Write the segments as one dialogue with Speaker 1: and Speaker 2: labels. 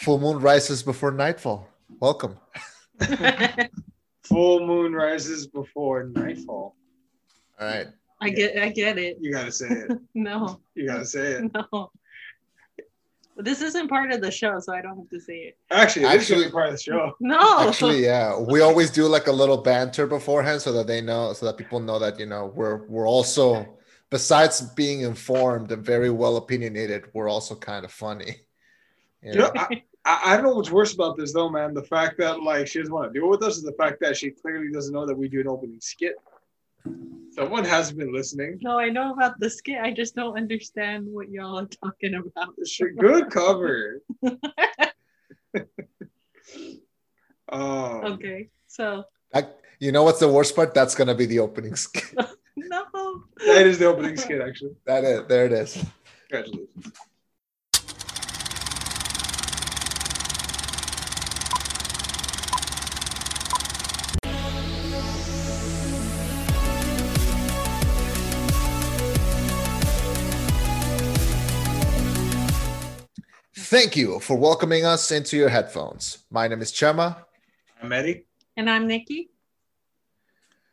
Speaker 1: Full moon rises before nightfall. Welcome.
Speaker 2: Full moon rises before nightfall.
Speaker 1: All right.
Speaker 3: I get I get it.
Speaker 2: You gotta say it.
Speaker 3: No,
Speaker 2: You gotta say it.
Speaker 3: no. This isn't part of the show, so I don't have to say it.
Speaker 2: Actually, this
Speaker 1: Actually-
Speaker 2: should be part of the show.
Speaker 3: No.
Speaker 1: Actually, yeah, we always do like a little banter beforehand so that they know, so that people know that you know we're we're also besides being informed and very well opinionated, we're also kind of funny. You
Speaker 2: You know, I, I, I don't know what's worse about this though, man. The fact that like she doesn't want to deal with us is the fact that she clearly doesn't know that we do an opening skit. Someone hasn't been listening.
Speaker 3: No, I know about the skit. I just don't understand what y'all are talking about.
Speaker 2: It's a good cover. um,
Speaker 3: Okay, so
Speaker 1: That- you know what's the worst part? That's gonna be the opening skit.
Speaker 3: no.
Speaker 2: That is the opening skit, actually.
Speaker 1: That is, there it is.
Speaker 2: Congratulations.
Speaker 1: Thank you for welcoming us into your headphones. My name is Chema.
Speaker 2: I'm Eddie.
Speaker 3: And I'm Nikki.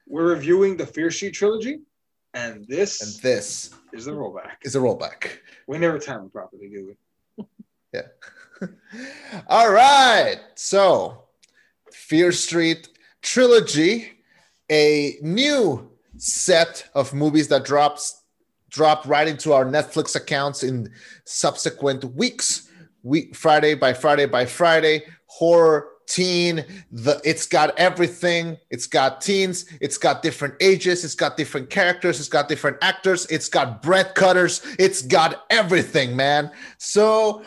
Speaker 2: We're reviewing the Fear Street trilogy, and this
Speaker 1: And this
Speaker 2: is the rollback.
Speaker 1: is a rollback.
Speaker 2: We never time it properly, do we?
Speaker 1: Yeah. All right. So, Fear Street trilogy, a new set of movies that drops dropped right into our Netflix accounts in subsequent weeks. Week Friday by Friday by Friday, horror, teen, the it's got everything. It's got teens, it's got different ages, it's got different characters, it's got different actors, it's got bread cutters, it's got everything, man. So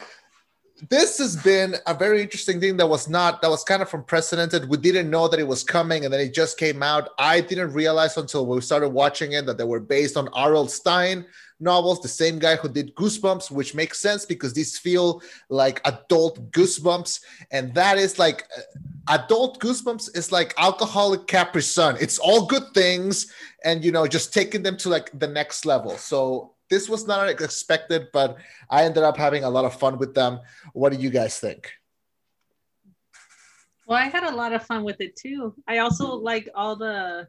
Speaker 1: this has been a very interesting thing that was not that was kind of unprecedented. We didn't know that it was coming, and then it just came out. I didn't realize until we started watching it that they were based on R.L. Stine novels, the same guy who did Goosebumps, which makes sense because these feel like adult Goosebumps, and that is like uh, adult Goosebumps is like alcoholic Capri Sun. It's all good things, and you know, just taking them to like the next level. So this was not expected, but I ended up having a lot of fun with them. What do you guys think?
Speaker 3: Well, I had a lot of fun with it too. I also like all the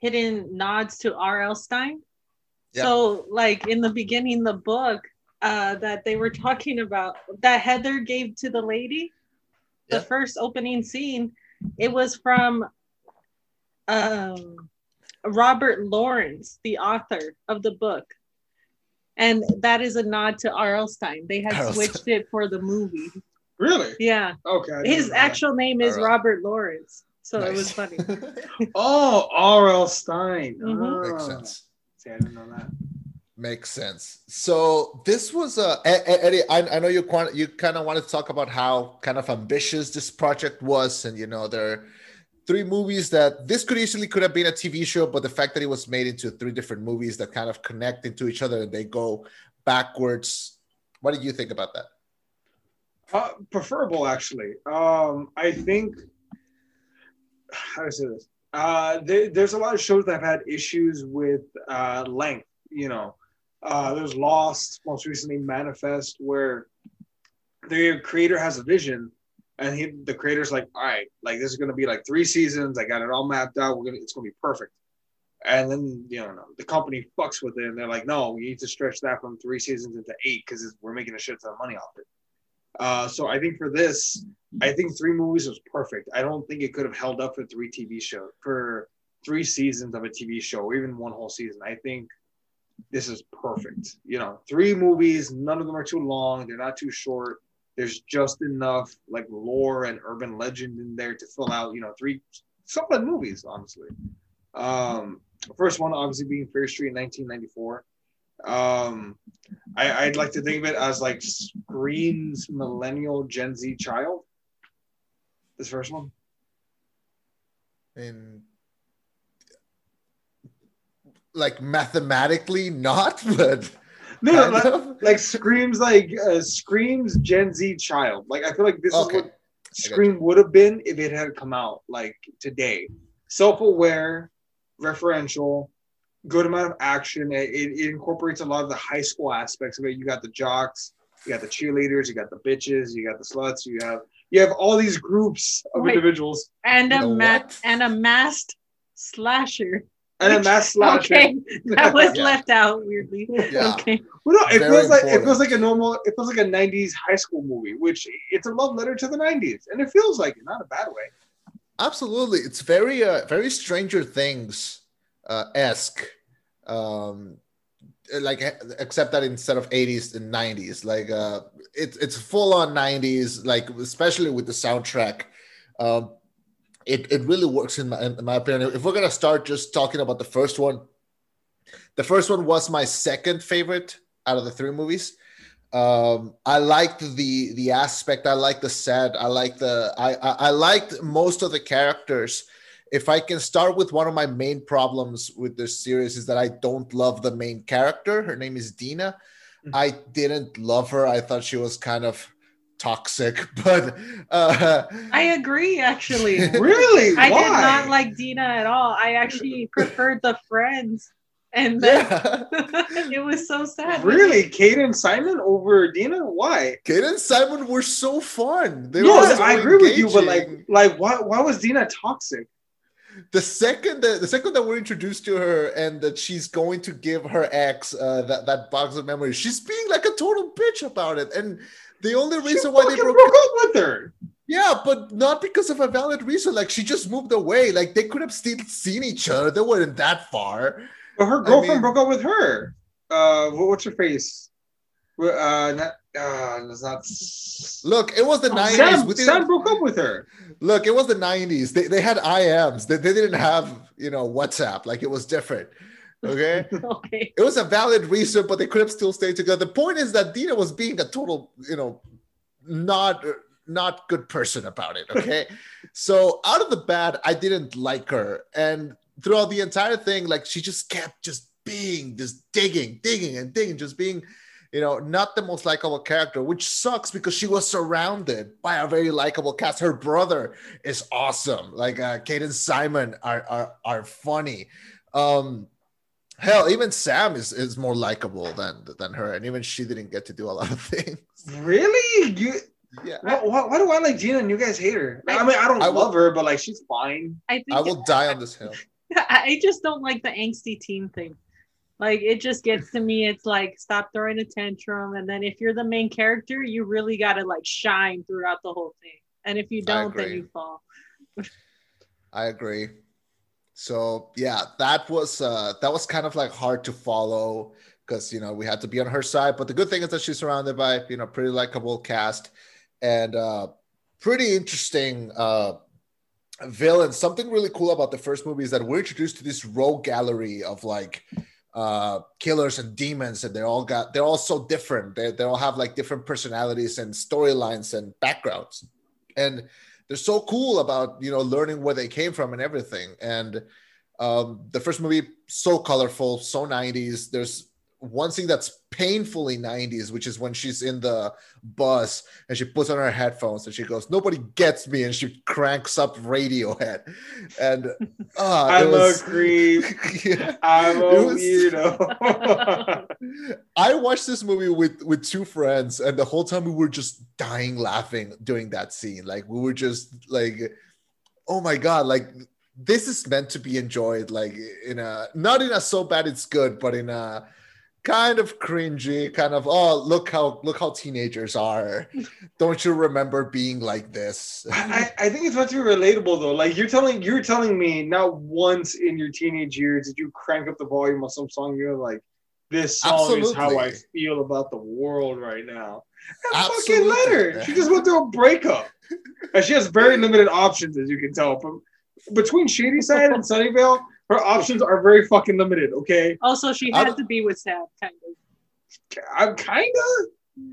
Speaker 3: hidden nods to R.L. Stine.
Speaker 1: Yeah.
Speaker 3: So, like in the beginning, the book uh, that they were talking about that Heather gave to the lady, the first opening scene, it was from um, Robert Lawrence, the author of the book. And that is a nod to R.L. Stine. They had
Speaker 1: R.L.
Speaker 3: switched it for the movie.
Speaker 2: Really?
Speaker 3: Yeah.
Speaker 2: Okay.
Speaker 3: His
Speaker 2: know that.
Speaker 3: actual name is
Speaker 1: All right.
Speaker 3: Robert Lawrence. So it was funny.
Speaker 2: Oh, R.L. Stine.
Speaker 3: Mhm.
Speaker 1: Makes
Speaker 2: Ah.
Speaker 1: sense.
Speaker 2: See, I didn't know that.
Speaker 1: Makes sense. So this was a E- Eddie. I, I know you quan- you kind of wanted to talk about how kind of ambitious this project was, and you know there are three movies that this could easily could have been a TV show, but the fact that it was made into three different movies that kind of connect into each other and they go backwards. What do you think about that?
Speaker 2: Uh, preferable, actually. Um, I think. How do I say this? Uh, there, there's a lot of shows that have had issues with uh, length. You know, uh, there's Lost, most recently Manifest, where the creator has a vision, and he, the creator's like, "All right, like this is gonna be like three seasons. I got it all mapped out. We're gonna, it's gonna be perfect." And then you know the company fucks with it, and they're like, "No, we need to stretch that from three seasons into eight because we're making a shit ton of money off it." Uh, so I think for this, I think three movies was perfect. I don't think it could have held up for three TV show for three seasons of a TV show, or even one whole season. I think this is perfect. You know, three movies, none of them are too long, they're not too short. There's just enough like lore and urban legend in there to fill out, you know, three solid movies, honestly. Um, first one obviously being Fear Street in 1994. Um, I, I'd like to think of it as like Scream's millennial Gen Z child. This first one.
Speaker 1: And like mathematically not, but
Speaker 2: No, no, like, like Scream's like uh, Scream's Gen Z child. Like I feel like this
Speaker 1: Okay.
Speaker 2: is what Scream would have been if it had come out like today. Self-aware, referential, good amount of action. It, it, it incorporates a lot of the high school aspects of it. You got the jocks, you got the cheerleaders, you got the bitches, you got the sluts, you have you have all these groups of
Speaker 3: Wait.
Speaker 2: individuals
Speaker 3: and a
Speaker 1: The
Speaker 3: ma- and a masked slasher.
Speaker 2: And a mass slasher.
Speaker 3: Okay, that was
Speaker 1: Yeah.
Speaker 3: left out weirdly.
Speaker 1: Yeah.
Speaker 3: Okay.
Speaker 2: Well, no, it
Speaker 1: Very
Speaker 2: feels like it feels like a normal. It feels like a '90s high school movie, which it's a love letter to the '90s, and it feels like it, not a bad way.
Speaker 1: Absolutely, it's very uh, very Stranger Things uh, esque, um, like except that instead of 80s and 90s, like uh, it's it's full on 90s, like especially with the soundtrack. Um, it, it really works in my, in my opinion. If we're gonna start just talking about the first one, the first one was my second favorite out of the three movies. Um, I liked the the aspect. I liked the set. I liked the I, I I liked most of the characters. If I can start with one of my main problems with this series is that I don't love the main character. Her name is Dina.
Speaker 2: Mhm.
Speaker 1: I didn't love her. I thought she was kind of toxic, but uh,
Speaker 3: I agree, actually.
Speaker 2: Really?
Speaker 3: I
Speaker 2: Why?
Speaker 3: did not like Dina at all. I actually preferred the friends, and then
Speaker 1: yeah.
Speaker 3: it was so sad.
Speaker 2: Really, Kate and Simon over Dina? Why?
Speaker 1: Kate and Simon were so fun. They
Speaker 2: no,
Speaker 1: were so
Speaker 2: I agree with you, but like, like, why? Why was Dina toxic?
Speaker 1: the second that the second that we're introduced to her and that she's going to give her ex uh, that that box of memories, she's being like a total bitch about it. And the only
Speaker 2: She
Speaker 1: reason why they broke,
Speaker 2: broke up with her.
Speaker 1: yeah, but not because of a valid reason. Like she just moved away. Like they could have still seen each other. They weren't that far.
Speaker 2: But her
Speaker 1: I
Speaker 2: girlfriend
Speaker 1: mean-
Speaker 2: broke up with her. Uh, what's her face? Uh, not. Uh, it's not.
Speaker 1: Look, it was the
Speaker 3: Oh,
Speaker 1: nineties.
Speaker 2: Sam, Sam broke up with her.
Speaker 1: look. It was the nineties. They they had IMs. They, they didn't have you know WhatsApp. Like it was different. Okay.
Speaker 3: Okay.
Speaker 1: it was a valid reason, but they could have still stayed together. The point is that Dina was being a total, you know, not not good person about it. Okay, so out of the bat, I didn't like her, and throughout the entire thing, like she just kept just being just digging, digging, and digging, just being. You know, not the most likable character, which sucks because she was surrounded by a very likable cast. Her brother is awesome. Like uh, Kate and Simon are are are funny. Um, Hell, even Sam is, is more likable than than her, and even she didn't get to do a lot of things.
Speaker 2: Really? You?
Speaker 1: Yeah,
Speaker 2: Why, why, why do I like gina and you guys hate her? I mean, I don't
Speaker 1: I will-
Speaker 2: love her, but like she's fine.
Speaker 3: I think
Speaker 1: I will die on this hill.
Speaker 3: I just don't like the angsty teen thing. Like it just gets to me. It's like stop throwing a tantrum, and then if you're the main character, you really gotta like shine throughout the whole thing. And if you don't, then you fall.
Speaker 1: I agree. So yeah, that was uh that was kind of like hard to follow because you know we had to be on her side. But the good thing is that she's surrounded by you know pretty likable cast and uh pretty interesting uh villains. Something really cool about the first movie is that we're introduced to this rogue gallery of like uh killers and demons and they're all got they're all so different they, they all have like different personalities and storylines and backgrounds and they're so cool about you know learning where they came from and everything. And um the first movie so colorful so 90s there's one thing that's painfully 90s which is when she's in the bus and she puts on her headphones and she goes nobody gets me and she cranks up radiohead and uh,
Speaker 2: I'm
Speaker 1: it was,
Speaker 2: a creep.
Speaker 1: Yeah.
Speaker 2: I'm a
Speaker 1: It was-
Speaker 2: weirdo.
Speaker 1: I watched this movie with with two friends, and the whole time we were just dying laughing during that scene. Like we were just like, "Oh my god!" Like this is meant to be enjoyed. Like in a not in a so bad it's good, but in a kind of cringy, kind of oh look how look how teenagers are. Don't you remember being like this?
Speaker 2: I, I think it's meant to be relatable though. Like you're telling you're telling me not once in your teenage years did you crank up the volume of some song. You're like, this song is how I feel about the world right now. And fucking
Speaker 1: Absolutely.
Speaker 2: let her. She just went through a breakup, and she has very limited options, as you can tell. From between Shadyside and Sunnyvale, her options are very fucking limited. Okay,
Speaker 3: Also, she had
Speaker 1: don't-
Speaker 3: to be with Sam, kind of.
Speaker 2: I'm kind of.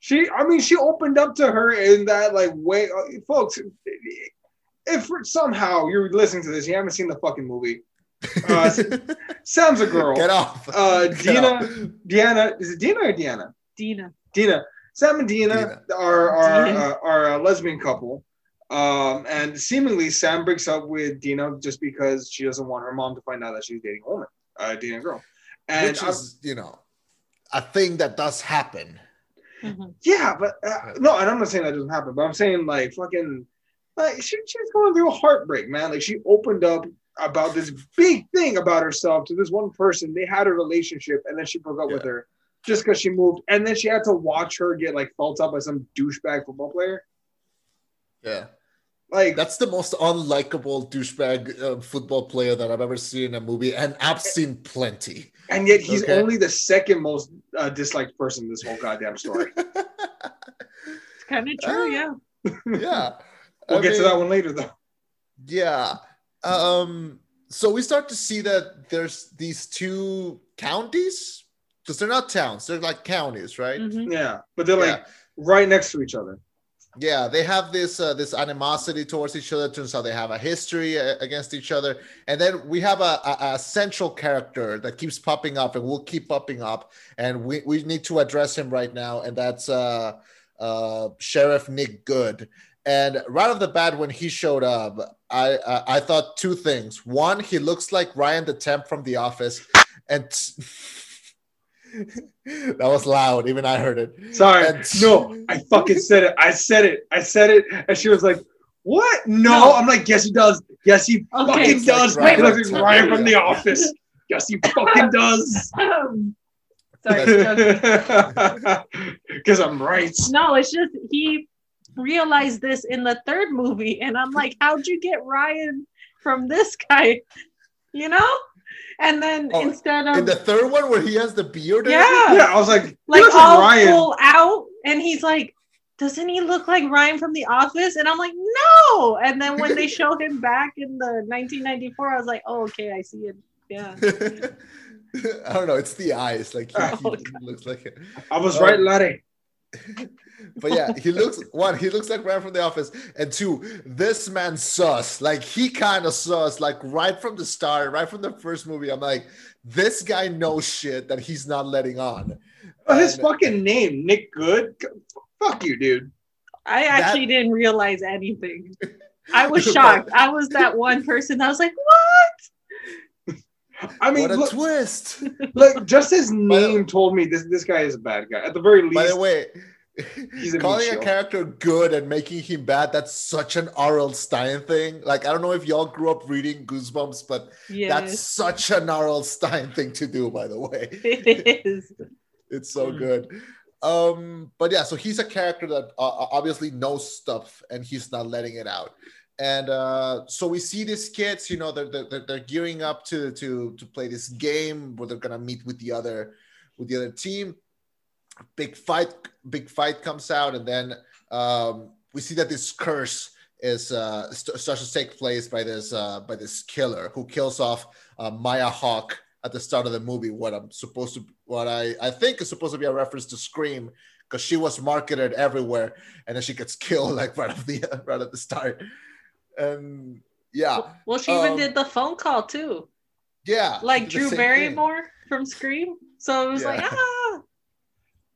Speaker 2: She, I mean, she opened up to her in that like way, uh, folks. If somehow you're listening to this, you haven't seen the fucking movie. Uh, Sam's a girl.
Speaker 1: Get off.
Speaker 2: Uh,
Speaker 1: Get
Speaker 2: Dina,
Speaker 1: off.
Speaker 2: Deanna, is it Dina or Deanna?
Speaker 3: Dina.
Speaker 2: Dina. Sam and Dina,
Speaker 1: Dina.
Speaker 2: are are
Speaker 3: Dina.
Speaker 2: uh, are a lesbian couple. Um, and seemingly Sam breaks up with Dina just because she doesn't want her mom to find out that she's dating a woman, uh, dating a girl. And
Speaker 1: Which
Speaker 2: I'm-
Speaker 1: is, you know, a thing that does happen.
Speaker 3: Mhm.
Speaker 2: Yeah, but uh, no, and I'm not saying that doesn't happen, but I'm saying like fucking, like she, she was going through a heartbreak, man. Like she opened up about this big thing about herself to this one person. They had a relationship, and then she broke up with her just because she moved, and then she had to watch her get like felt up by some douchebag football player.
Speaker 1: Yeah.
Speaker 2: Like
Speaker 1: That's the most unlikable douchebag uh, football player that I've ever seen in a movie, and I've seen plenty.
Speaker 2: and yet he's
Speaker 1: Okay.
Speaker 2: only the second most uh, disliked person in this whole goddamn story.
Speaker 3: It's kind of true,
Speaker 1: Ah.
Speaker 3: yeah.
Speaker 1: yeah.
Speaker 2: We'll
Speaker 1: I
Speaker 2: get to that one later, though.
Speaker 1: Yeah. Um, so we start to see that there's these two counties because they're not towns, they're like counties, right?
Speaker 3: Mhm.
Speaker 2: Yeah, but they're like right next to each other.
Speaker 1: Yeah, they have this uh, this animosity towards each other. Turns out they have a history uh, against each other, and then we have a, a, a central character that keeps popping up and will keep popping up, and we, we need to address him right now, and that's uh, uh, Sheriff Nick Good. And right off the bat, when he showed up, I uh, I thought two things. One, he looks like Ryan the Temp from The Office, and that was loud. Even I heard it.
Speaker 2: Sorry,
Speaker 1: And-
Speaker 2: no, I fucking said it. I said it. I said it, and she was like, "What? No."
Speaker 3: No.
Speaker 2: I'm like, "Yes, he does. Yes, he
Speaker 3: Okay.
Speaker 2: fucking
Speaker 1: It's
Speaker 2: does.
Speaker 1: Ryan
Speaker 2: he looks like
Speaker 1: Temple,
Speaker 2: Ryan from. The Office. Yes, he fucking does."
Speaker 3: Sorry.
Speaker 2: Because I'm right.
Speaker 3: no, it's just he realized this in the third movie, and I'm like, how'd you get Ryan from this guy? You know? And then
Speaker 1: Oh,
Speaker 3: instead of
Speaker 1: In the third one, where he has the beard. and
Speaker 3: Yeah.
Speaker 2: Yeah, I was like,
Speaker 3: like
Speaker 2: like
Speaker 3: all
Speaker 2: Ryan.
Speaker 3: full out, and he's like, doesn't he look like Ryan from The Office? And I'm like, no. And then when they show him back in the 1994, I was like, oh, okay, I see it. Yeah.
Speaker 1: I don't know. It's the eyes. Like he, he
Speaker 3: Oh,
Speaker 1: looks like it.
Speaker 2: I was
Speaker 1: Oh.
Speaker 2: right, um, Larry.
Speaker 1: But yeah, he looks one. He looks like Ryan from the office, and two, this man sus. Like he kind of sus. Like right from the start, right from the first movie. I'm like, this guy knows shit that he's not letting on.
Speaker 2: Oh, his
Speaker 1: And-
Speaker 2: fucking name, Nick Good. Fuck you, dude.
Speaker 3: I
Speaker 1: That-
Speaker 3: actually didn't realize anything. I was shocked. I was that one person that was like, what?
Speaker 2: I mean,
Speaker 1: what a
Speaker 2: look,
Speaker 1: twist!
Speaker 2: look, just his name told me this this guy is a bad guy. At the very least,
Speaker 1: By the way,
Speaker 2: He's a
Speaker 1: calling a character good and making him bad, that's such an R.L. Stine thing. Like, I don't know if y'all grew up reading Goosebumps, but that's such an R.L. Stine thing to do, by the way.
Speaker 3: it is.
Speaker 1: It's so
Speaker 2: Mm.
Speaker 1: good. Um, but yeah, so he's a character that uh, obviously knows stuff and he's not letting it out. And uh, so we see these kids, you know, they're, they're, they're gearing up to, to, to play this game where they're going to meet with the other, with the other team. Big fight, big fight comes out. And then um, we see that this curse is uh, st- starts to take place by this, uh, by this killer who kills off uh, Maya Hawke at the start of the movie what I'm supposed to what I I think is supposed to be a reference to Scream because she was marketed everywhere and then she gets killed like right at the right at the start and yeah
Speaker 3: Well, she even
Speaker 1: Um,
Speaker 3: did the phone call too,
Speaker 1: yeah
Speaker 3: like Drew
Speaker 1: same thing.
Speaker 3: Barrymore from Scream. So it was like, ah,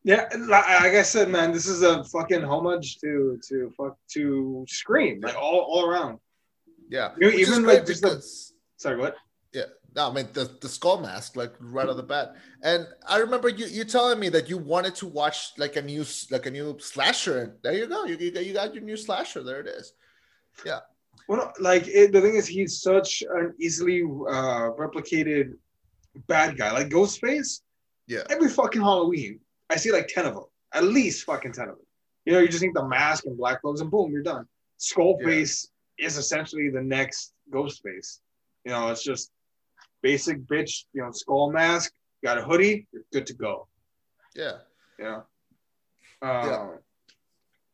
Speaker 2: yeah, like I said, man, this is a fucking homage to to fuck to Scream, like all all around.
Speaker 1: yeah
Speaker 2: You-
Speaker 1: is
Speaker 2: even like just the- Sorry, what?
Speaker 1: yeah no I mean the, the skull mask like right off the bat and I remember you you telling me that you wanted to watch like a new like a new slasher there you go you, you, got- you got your new slasher there it is
Speaker 2: Yeah. Well, like it, the thing is, he's such an easily uh, replicated bad guy. Like Ghostface,
Speaker 1: yeah
Speaker 2: every fucking Halloween, I see like ten of them, at least fucking ten of them. You know, you just need the mask and black clothes, and boom, you're done. Skullface is essentially the next ghost face. You know, it's just basic bitch. You know, skull mask, got a hoodie, you're good to go.
Speaker 1: yeah
Speaker 2: You know. Uh,
Speaker 1: Yeah.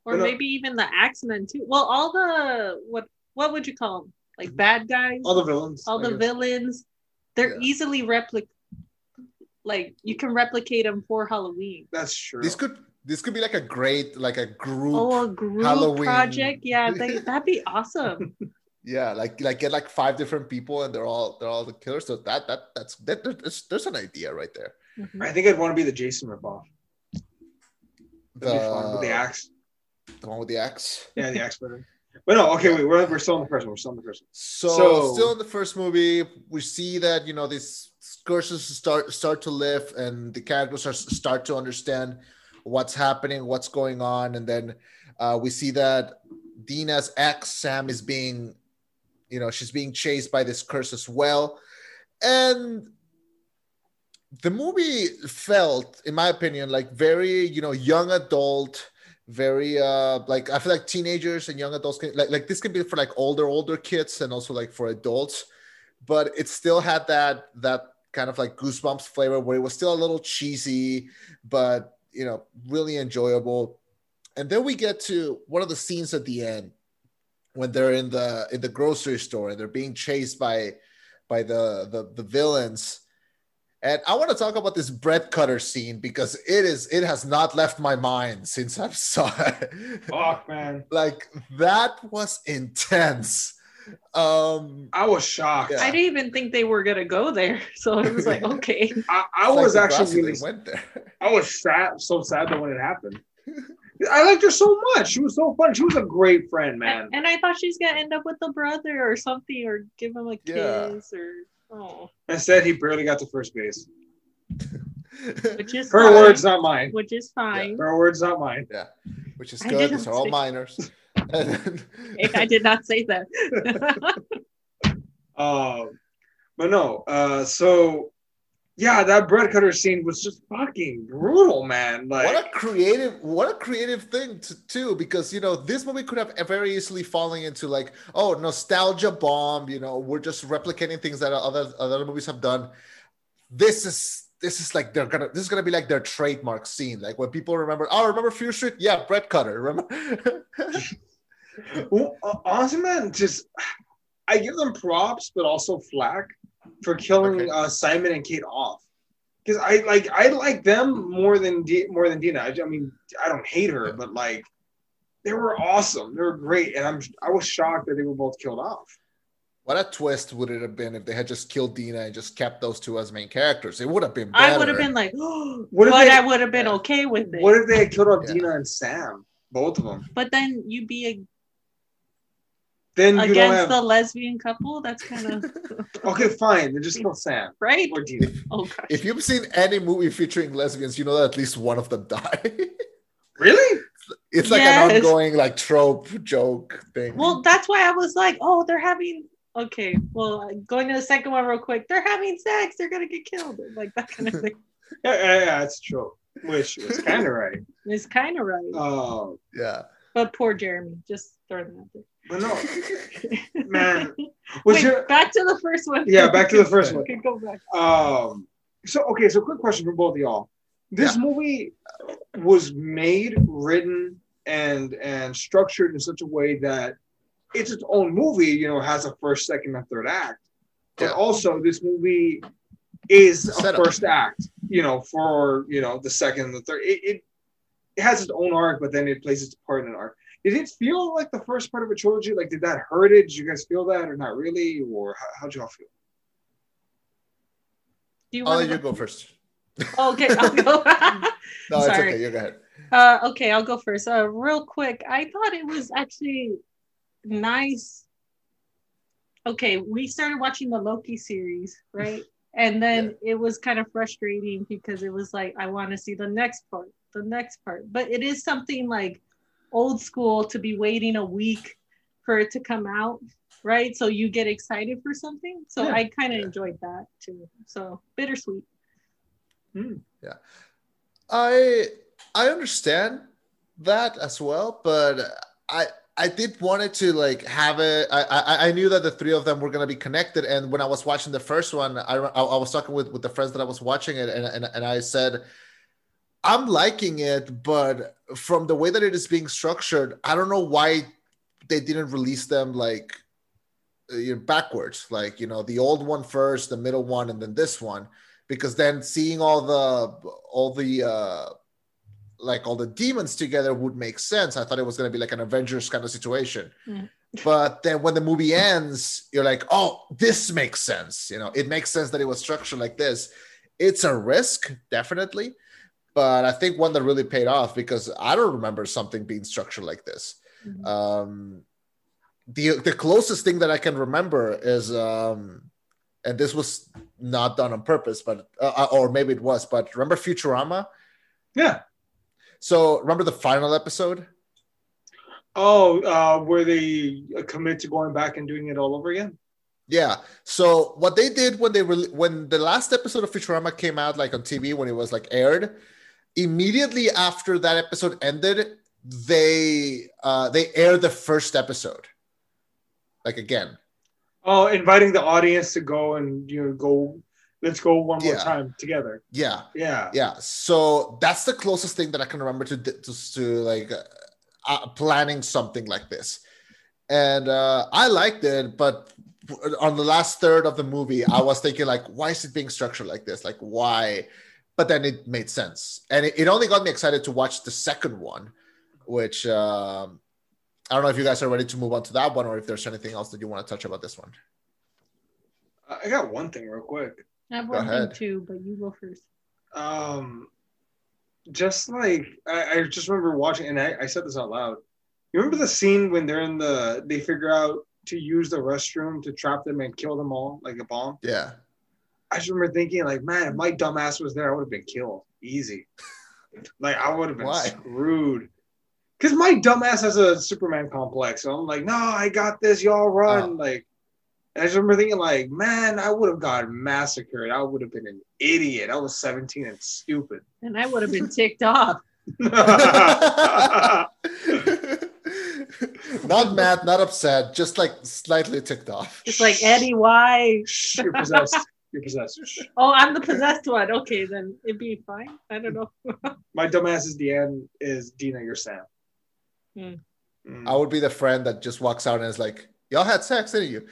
Speaker 3: or
Speaker 2: You know-
Speaker 3: maybe even the Axemen too. Well, all the what what would you call them? Like bad guys,
Speaker 2: All the villains.
Speaker 3: all
Speaker 2: I
Speaker 3: the
Speaker 2: guess.
Speaker 3: villains. They're
Speaker 1: Yeah.
Speaker 3: easily replic. Like you can replicate them for Halloween.
Speaker 2: That's true.
Speaker 1: this could this could be like a great like a group
Speaker 3: Oh, a group
Speaker 1: Halloween.
Speaker 3: project. Yeah, they, that'd be awesome.
Speaker 1: Yeah, like like get like five different people and they're all they're all the killers. So that that that's that there's, there's an idea right there.
Speaker 3: Mhm.
Speaker 2: I think I'd want to be the Jason ripoff. That'd be fun with the
Speaker 1: The,
Speaker 2: axe.
Speaker 1: the one with the axe.
Speaker 2: Yeah, the axe person. But no, okay, wait, we're, we're still in the first one. We're still in the first one.
Speaker 1: So,
Speaker 2: So-
Speaker 1: still in the first movie, we see that you know these curses start start to live and the characters are, start to understand what's happening, what's going on, and then uh, we see that Dina's ex Sam is being, you know, she's being chased by this curse as well, and the movie felt, in my opinion, like very, you know, young adult, very uh like I feel like teenagers and young adults can like like this can be for like older older kids and also like for adults, but it still had that that kind of like goosebumps flavor where it was still a little cheesy, but you know, really enjoyable. And then we get to one of the scenes at the end when they're in the in the grocery store and they're being chased by by the the, the villains and I want to talk about this bread cutter scene because it is it has not left my mind since I've saw it.
Speaker 2: Fuck man.
Speaker 1: like that was intense. Um
Speaker 2: I was shocked.
Speaker 1: Yeah.
Speaker 3: I didn't even think they were gonna go there, so I was like, okay.
Speaker 2: I, I
Speaker 1: it's like
Speaker 2: was actually
Speaker 1: Rossi,
Speaker 2: really
Speaker 1: went there.
Speaker 2: I was sad, so sad that when it happened. I liked her so much. She was so fun. She was a great friend, man.
Speaker 3: And, and I thought she's gonna end up with the brother or something, or give him a
Speaker 1: Yeah.
Speaker 3: kiss, or oh,
Speaker 2: Instead, he barely got to first base.
Speaker 3: which is
Speaker 2: Her
Speaker 3: fine,
Speaker 2: words, not mine.
Speaker 3: which is fine.
Speaker 2: Her words, not mine.
Speaker 1: yeah, which is good.
Speaker 3: did
Speaker 1: These are all minors. And then-
Speaker 3: I did not say that.
Speaker 2: Um, but no. Uh, so yeah, that bread cutter scene was just fucking brutal, man. Like,
Speaker 1: what a creative what a creative thing to too because you know this movie could have very easily fallen into like oh nostalgia bomb you know we're just replicating things that other other movies have done this is this is like they're gonna this is gonna be like their trademark scene like when people remember oh remember Fear Street yeah bread cutter remember
Speaker 2: Well, uh, honestly, man, just I give them props, but also flack for killing
Speaker 1: Okay.
Speaker 2: uh, Simon and Kate off. Because I like I like them more than D- more than Dina. I, I mean, I don't hate her,
Speaker 1: Yeah.
Speaker 2: but like they were awesome. They were great, and I'm I was shocked that they were both killed off.
Speaker 1: What a twist would it have been if they had just killed Dina and just kept those two as main characters it would have been better.
Speaker 3: I would have been like,
Speaker 2: What if
Speaker 3: but
Speaker 2: they-
Speaker 3: I would have been
Speaker 1: Yeah.
Speaker 3: okay with it.
Speaker 2: What if they had killed off
Speaker 1: Yeah.
Speaker 2: Dina and Sam, both of them?
Speaker 3: but then you'd be a,
Speaker 2: Then you don't
Speaker 3: against
Speaker 2: have.
Speaker 3: the lesbian couple. That's kind of
Speaker 2: Okay, fine. Then just kill Sam
Speaker 3: right.
Speaker 2: or Dina.
Speaker 3: Oh gosh.
Speaker 1: if you've seen any movie featuring lesbians you know that at least one of them die
Speaker 2: Really?
Speaker 1: It's like
Speaker 3: Yes.
Speaker 1: an ongoing like trope joke thing.
Speaker 3: Well, that's why I was like, oh, they're having. Okay, well, going to the second one real quick. They're having sex. They're gonna get killed. Like that kind of thing.
Speaker 2: Yeah, yeah, yeah that's true. Which was kind of right.
Speaker 3: It's kind of right.
Speaker 2: Oh
Speaker 1: yeah.
Speaker 3: but poor Jeremy. Just throw that out there.
Speaker 2: but no, man. Was
Speaker 3: Wait,
Speaker 2: your
Speaker 3: back to the first one.
Speaker 2: yeah? Back to the first one.
Speaker 3: Okay, go back.
Speaker 2: Um. So okay. So quick question for both of y'all. This movie was made, written, and and structured in such a way that it's its own movie. You know, has a first, second, and third act. But
Speaker 1: Yeah.
Speaker 2: also, this movie is a
Speaker 1: Setup.
Speaker 2: first act. You know, for you know the second and the third. It, it it has its own arc, but then it plays its part in an arc. Did it feel like the first part of a trilogy? Like, did that hurt it? Did you guys feel that, or not really? Or how, how'd y'all feel?
Speaker 3: Do you
Speaker 1: I'll
Speaker 3: want
Speaker 1: let
Speaker 3: to
Speaker 1: you go first.
Speaker 3: Oh, okay, I'll go.
Speaker 1: No, it's okay. You go ahead.
Speaker 3: Uh, okay, I'll go first. Uh, real quick, I thought it was actually nice. Okay, we started watching the Loki series, right? And then it was kind of frustrating because it was like, I want to see the next part, the next part. But it is something like old school to be waiting a week for it to come out, right? So you get excited for something. So
Speaker 2: Yeah.
Speaker 3: I kind of
Speaker 1: Yeah.
Speaker 3: enjoyed that too. So bittersweet. Hmm. Yeah.
Speaker 1: I I understand that as well, but I I did wanted to like have it. I, I knew that the three of them were gonna be connected, and when I was watching the first one, I I, I was talking with with the friends that I was watching it, and and, and I said. I'm liking it, but from the way that it is being structured, I don't know why they didn't release them like uh, you know, backwards, like you know the old one first, the middle one, and then this one because then seeing all the all the uh like all the demons together would make sense. I thought it was going to be like an avengers kind of situation.
Speaker 3: Mm.
Speaker 1: but then when the movie ends you're like oh this makes sense you know? It makes sense that it was structured like this. It's a risk definitely. But i think one that really paid off because i don't remember something being structured like this.
Speaker 3: Mhm.
Speaker 1: um the the closest thing that i can remember is um and this was not done on purpose but uh, or maybe it was but remember futurama?
Speaker 2: Yeah.
Speaker 1: So remember the final episode?
Speaker 2: Oh, uh, where they commit to going back and doing it all over again?
Speaker 1: Yeah. So what they did when they were when the last episode of Futurama came out, like on TV when it was like aired, immediately after that episode ended, they uh they aired the first episode. Like again.
Speaker 2: Oh, inviting the audience to go and you know go. Let's go one more time together.
Speaker 1: Yeah.
Speaker 2: Yeah.
Speaker 1: Yeah. So that's the closest thing that I can remember to to, to like uh, uh, planning something like this. And uh, I liked it, but on the last third of the movie, I was thinking like, why is it being structured like this? Like, why? But then it made sense, and it, it only got me excited to watch the second one, which um, I don't know if you guys are ready to move on to that one, or if there's anything else that you want to touch about this one.
Speaker 2: I got one thing real quick.
Speaker 3: I have
Speaker 1: Go
Speaker 3: one thing too, but you go first.
Speaker 2: Um, just like I, I just remember watching, and I, I said this out loud. You remember the scene when they're in the they figure out to use the restroom to trap them and kill them all like a bomb?
Speaker 1: Yeah,
Speaker 2: I just remember thinking, like, man, if my dumbass was there, I would have been killed easy. like I would have been
Speaker 1: Why?
Speaker 2: screwed. Because my dumbass has a Superman complex. So I'm like, no, I got this, y'all run.
Speaker 1: Oh.
Speaker 2: Like, and I just remember thinking, like, man, I would have gotten massacred. I would have been an idiot. I was 17 and stupid.
Speaker 3: And I would have been ticked off.
Speaker 1: not mad, not upset, just like slightly ticked off.
Speaker 3: It's like Eddie, why?
Speaker 2: You're possessed. You're possessed.
Speaker 3: Oh, I'm the possessed one. Okay, then it'd be fine. I don't know.
Speaker 2: My dumbass is Deanne, is Dina, your Sam.
Speaker 3: Hmm.
Speaker 2: Mm.
Speaker 1: I would be the friend that just walks out and is like, "Y'all had sex, didn't you?"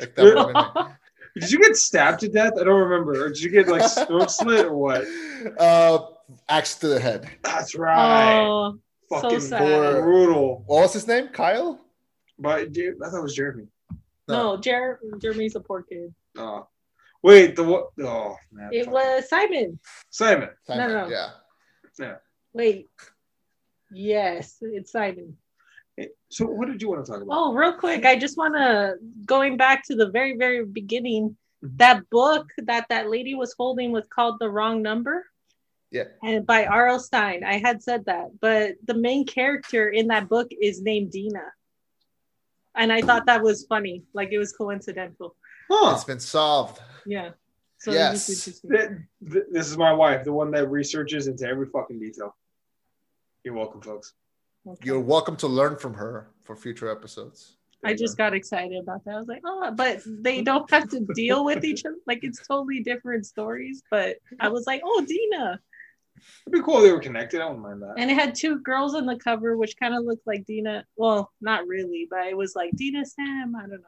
Speaker 1: Like that would have been.
Speaker 2: Did you get stabbed to death? I don't remember. Or did you get like throat slit or what?
Speaker 1: Uh, axe to the head.
Speaker 2: That's right.
Speaker 3: Oh, so sad.
Speaker 2: brutal.
Speaker 1: What was his name? Kyle?
Speaker 2: But dude, I thought it was Jeremy.
Speaker 3: No, Jer- Jeremy's a poor kid.
Speaker 2: Oh, wait. The what? Oh man.
Speaker 3: It
Speaker 2: fuck.
Speaker 3: was Simon.
Speaker 2: Simon.
Speaker 1: Simon,
Speaker 3: no. No.
Speaker 1: Yeah. Yeah.
Speaker 3: Wait. Yes, it's Simon.
Speaker 2: So what did you want to talk about?
Speaker 3: Oh, real quick, I just want to going back to the very, very beginning.
Speaker 2: Mhm.
Speaker 3: That book that that lady was holding was called The Wrong Number.
Speaker 1: Yeah.
Speaker 3: And by R.L. Stine. I had said that, but the main character in that book is named Dina. And I thought that was funny. Like it was coincidental.
Speaker 2: Huh.
Speaker 1: It's been solved.
Speaker 3: Yeah. So
Speaker 1: Yes.
Speaker 3: this is just-
Speaker 2: Th- th- This is my wife, the one that researches into every fucking detail. You're welcome, folks.
Speaker 3: Okay.
Speaker 1: You're welcome to learn from her for future episodes.
Speaker 3: I just got excited about that. I was like, oh, but they don't have to deal with each other. Like it's totally different stories. But I was like, oh, Dina.
Speaker 2: It'd be cool if they were connected. I wouldn't mind that.
Speaker 3: And it had two girls on the cover, which kind of looked like Dina. Well, not really, but it was like Dina Sam. I don't know.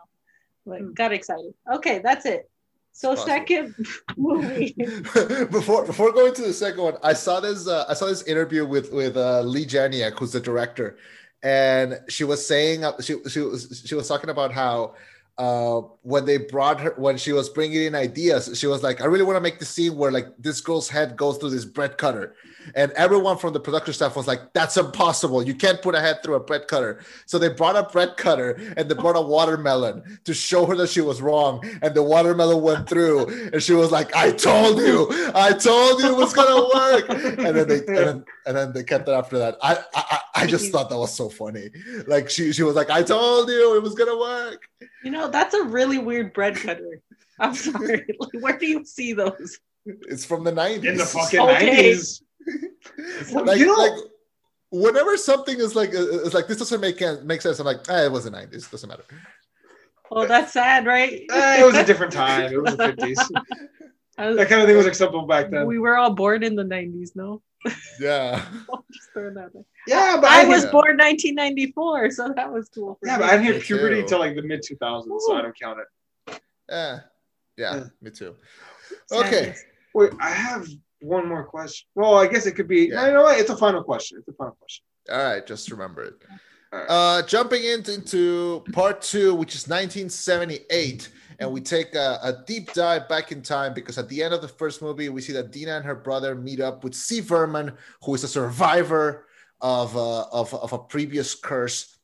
Speaker 3: But hmm. got excited. Okay, that's it. So
Speaker 1: It's possible.
Speaker 3: second movie.
Speaker 1: before before going to the second one, I saw this uh, I saw this interview with with uh, Leigh Janiak, who's the director, and she was saying uh, she she was she was talking about how uh, when they brought her when she was bringing in ideas, she was like, I really want to make the scene where like this girl's head goes through this bread cutter, and everyone from the production staff was like, That's impossible. You can't put a head through a bread cutter. So they brought a bread cutter and they brought a watermelon to show her that she was wrong, and the watermelon went through, and she was like, I told you, I told you it was gonna work. And then they and then, and then they kept it after that. I I, I- I just thought that was so funny. Like she she was like, I told you it was gonna work.
Speaker 3: you know, that's a really weird bread cutter. I'm sorry. Like, where do you see those?
Speaker 1: It's from the 90s.
Speaker 2: In the fucking
Speaker 3: Okay.
Speaker 2: 90s.
Speaker 1: like,
Speaker 2: You know-
Speaker 1: like whenever something is like uh, it's like this doesn't make make sense. I'm like, eh, it was the 90s, doesn't matter.
Speaker 3: Oh, that's sad, right?
Speaker 2: Eh, it was a different time. It was the 50s.
Speaker 3: Was-
Speaker 2: That kind of thing was acceptable back then.
Speaker 3: we were all born in the 90s, no?
Speaker 1: Yeah.
Speaker 3: Just throwing that out.
Speaker 2: yeah, but
Speaker 3: I
Speaker 2: I,
Speaker 3: was born 1994, so that was cool. for
Speaker 2: yeah,
Speaker 3: me.
Speaker 2: but I didn't hit puberty
Speaker 1: too.
Speaker 2: until like the mid 2000s, so I don't count it.
Speaker 1: Yeah. Yeah,
Speaker 2: Yeah.
Speaker 1: me too. Okay.
Speaker 2: Wait, I have one more question. Well, I guess it could be.
Speaker 1: Yeah.
Speaker 2: No, you know what? It's a final question. It's a final question.
Speaker 1: All right, just remember it.
Speaker 2: All right.
Speaker 1: Uh, jumping into, into part two, which is 1978, and we take a, a deep dive back in time because at the end of the first movie, we see that Dina and her brother meet up with C. Berman, who is a survivor of, uh, of, of a previous curse.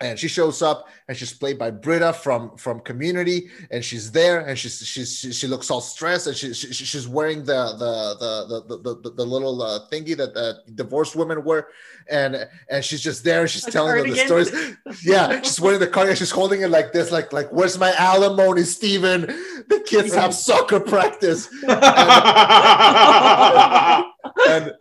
Speaker 1: And she shows up and she's played by Britta from from Community, and she's there and she's she's she, she looks all stressed and she, she she's wearing the the the the the, the, the little uh, thingy that the divorced women wear, and and she's just there and she's
Speaker 3: A
Speaker 1: telling them the stories. Yeah, she's wearing the cardigan. She's holding it like this, like like where's my alimony, Steven? The kids have soccer practice and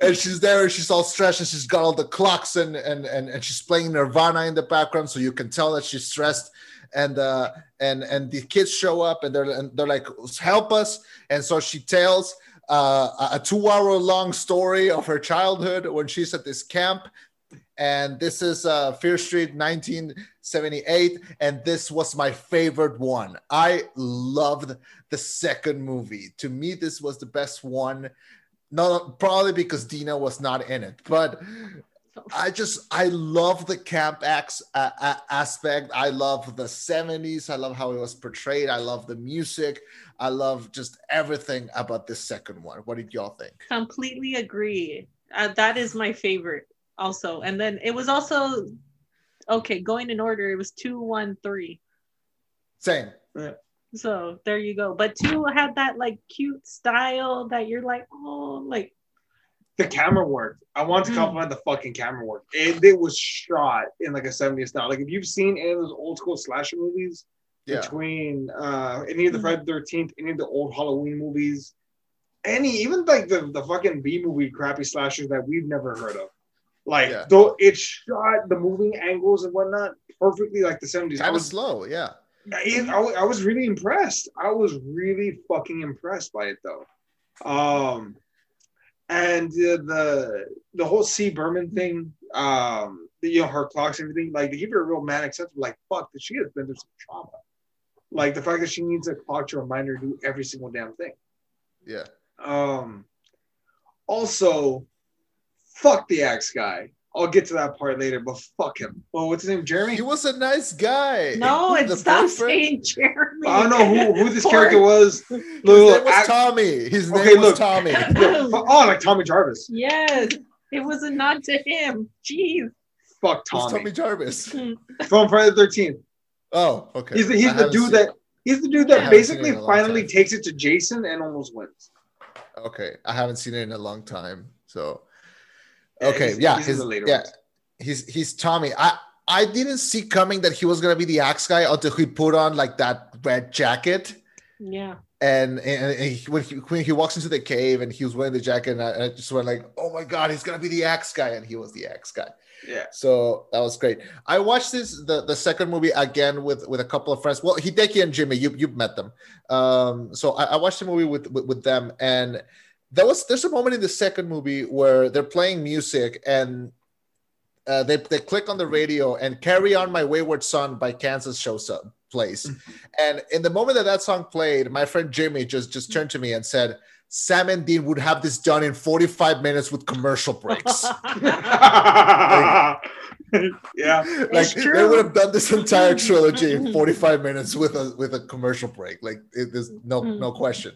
Speaker 1: and she's there and she's all stressed and she's got all the clocks and and and, and she's playing nirvana in the background so you can tell that she's stressed and uh and and the kids show up and they're and they're like help us and so she tells uh, a- two hour long story of her childhood when she's at this camp and this is uh, Fear Street 1978, and this was my favorite one. I loved the second movie. To me, this was the best one. Not probably because Dina was not in it, but I just I love the camp acts uh, uh, aspect. I love the 70s. I love how it was portrayed. I love the music. I love just everything about this second one. What did y'all think?
Speaker 3: completely agree. Uh, that is my favorite also. And then it was also okay, going in order, it was two, one, three.
Speaker 1: Same. Yeah.
Speaker 3: So there you go. But two had that like cute style that you're like, oh, like
Speaker 2: the camera work. I want to
Speaker 3: Mm.
Speaker 2: compliment the fucking camera work. It, it was shot in like a 70s style. Like if you've seen any of those old school slasher movies,
Speaker 1: Yeah.
Speaker 2: between uh any of the
Speaker 3: Mhm.
Speaker 2: Friday the 13th, any of the old Halloween movies, any even like the, the fucking B movie crappy slashers that we've never heard of. Like
Speaker 1: Yeah.
Speaker 2: though it shot the moving angles and whatnot perfectly like the 70s. I
Speaker 1: Kind of
Speaker 2: was
Speaker 1: slow. Yeah.
Speaker 2: I, I, I was really impressed. I was really fucking impressed by it though. Um, and uh, the the whole C Berman thing, um, you know, her clocks everything, like they give her a real manic sense of like, fuck, that she has been through some trauma. Like the fact that she needs a clock to remind her to do every single damn thing.
Speaker 1: Yeah.
Speaker 2: Um, also, fuck the axe guy. I'll get to that part later, but fuck him. Well, what's his name? Jeremy?
Speaker 1: He was a nice guy.
Speaker 3: no,
Speaker 1: The
Speaker 3: and stop saying Jeremy.
Speaker 2: I don't know who, who this
Speaker 3: Poor-
Speaker 2: character was.
Speaker 1: His
Speaker 2: Look,
Speaker 1: name was
Speaker 2: act-
Speaker 1: Tommy. His name
Speaker 2: Okay,
Speaker 1: was
Speaker 2: look.
Speaker 1: Tommy.
Speaker 2: oh, like Tommy Jarvis.
Speaker 3: Yes, it was a nod to him. Jeez.
Speaker 2: Fuck
Speaker 1: Who's
Speaker 2: Tommy.
Speaker 1: Tommy Jarvis. Hmm.
Speaker 2: From Friday the 13th.
Speaker 1: Oh, okay.
Speaker 2: He's the, he's the dude
Speaker 1: seen-
Speaker 2: that he's the dude that basically
Speaker 1: it in a long
Speaker 2: finally
Speaker 1: time.
Speaker 2: takes it to Jason and almost wins.
Speaker 1: Okay, I haven't seen it in a long time. So,
Speaker 2: Yeah,
Speaker 1: okay,
Speaker 2: he's-
Speaker 1: yeah,
Speaker 2: he's in
Speaker 1: his,
Speaker 2: the later
Speaker 1: yeah,
Speaker 2: ones.
Speaker 1: he's he's Tommy. I I didn't see coming that he was gonna be the axe guy until he put on like that red jacket.
Speaker 3: Yeah.
Speaker 1: And, and, and he, when, he, when he walks into the cave and he was wearing the jacket, and I, I just went like, "Oh my god, he's gonna be the axe guy!" And he was the axe guy.
Speaker 2: Yeah.
Speaker 1: So that was great. I watched this the, the second movie again with with a couple of friends. Well, Hideki and Jimmy, you you've met them. Um, so I, I watched the movie with, with with them, and there was there's a moment in the second movie where they're playing music and. Uh, they, they click on the radio and carry on my wayward son by kansas shows up plays and in the moment that that song played my friend jimmy just just turned to me and said sam and dean would have this done in 45 minutes with commercial breaks
Speaker 2: yeah.
Speaker 1: like they
Speaker 3: true.
Speaker 1: would have done this entire trilogy in 45 minutes with a with a commercial break like it, there's no
Speaker 3: Mm.
Speaker 1: no question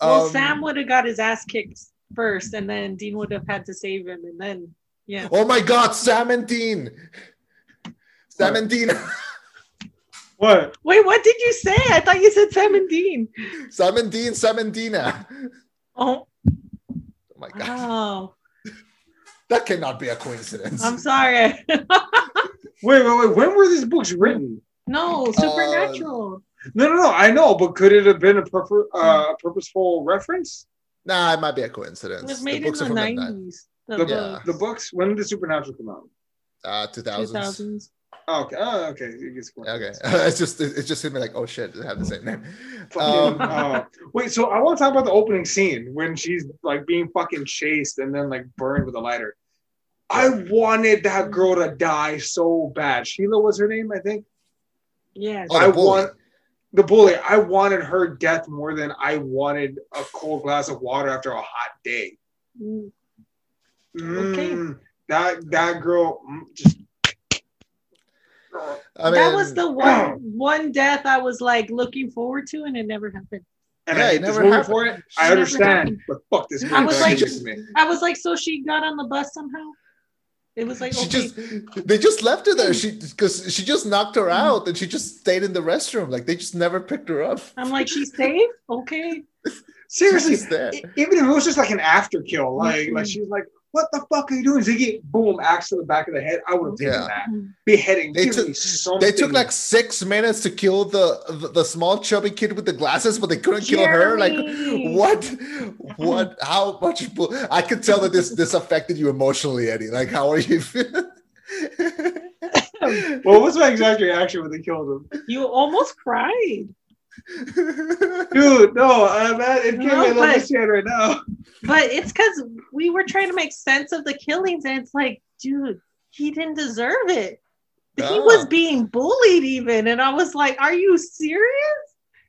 Speaker 3: well,
Speaker 1: Um,
Speaker 3: Sam would have got his ass kicked first, and then Dean would have had to save him, and then yeah.
Speaker 1: oh my god sam and dean sam and dean
Speaker 2: What?
Speaker 3: Wait, what did you say? I thought you said Sam and Dean.
Speaker 1: sam and dean sam and dina
Speaker 3: Oh,
Speaker 1: oh my god
Speaker 3: wow.
Speaker 1: that cannot be a coincidence
Speaker 3: I'm sorry.
Speaker 2: Wait, wait, wait. When were these books written?
Speaker 3: no, supernatural.
Speaker 2: No, no, no. I know, but could it have been a purpo- uh, purposeful reference?
Speaker 1: nah it might be a
Speaker 3: it
Speaker 1: coincidence
Speaker 3: was made
Speaker 1: the
Speaker 3: in
Speaker 1: books
Speaker 3: the
Speaker 1: are from like
Speaker 3: 90s. The,
Speaker 2: The,
Speaker 1: Yeah.
Speaker 2: the books. When did Supernatural come out?
Speaker 1: uh 2000s
Speaker 3: 2000s.
Speaker 2: Oh, okay. Oh, okay. It gets
Speaker 1: okay it's just it's just hit me like oh shit they have the same name Um,
Speaker 2: uh, wait, so I want to talk about the opening scene when she's like being fucking chased and then like burned with a lighter. I wanted that girl to die so bad. Sheila was her name, I think.
Speaker 3: Yes.
Speaker 1: Oh,
Speaker 2: I want the bully. I wanted her death more than I wanted a cold glass of water after a hot day.
Speaker 3: Mm, Okay.
Speaker 2: Mm, that that girl mm, just.
Speaker 1: I mean,
Speaker 3: that was the one one death I was like looking forward to, and it never happened.
Speaker 2: And
Speaker 1: Yeah,
Speaker 2: I
Speaker 1: it never happened.
Speaker 2: for it. I
Speaker 3: Never
Speaker 2: understand, but fuck this movie.
Speaker 3: I was like- I was like, so she got on the bus somehow. It was like
Speaker 1: she
Speaker 3: okay.
Speaker 1: just they just left her there. She because she just knocked her out and she just stayed in the restroom. Like they just never picked her up.
Speaker 3: I'm like, she's safe. Okay.
Speaker 2: Seriously,
Speaker 1: She's there.
Speaker 2: even if it was just like an after kill, like
Speaker 3: Mhm.
Speaker 2: like she was like, "What the fuck are you doing?" Ziggy, boom, axe to the back of the head. I would have taken
Speaker 1: Yeah.
Speaker 2: that mm-hmm. beheading.
Speaker 1: They took-
Speaker 2: me.
Speaker 1: They took like six minutes to kill the, the the small chubby kid with the glasses, but they couldn't kill her. Like what? What? How much? bull- I could tell that this this affected you emotionally, Eddie. Like how are you? feeling?
Speaker 2: What was my exact reaction when they killed him?
Speaker 3: You almost cried.
Speaker 2: Dude, no, uh, man, it can't
Speaker 3: No,
Speaker 2: be a little
Speaker 3: but-
Speaker 2: misty right now.
Speaker 3: But it's because we were trying to make sense of the killings, and it's like, dude, he didn't deserve it. He was being bullied, even. And I was like, are you serious?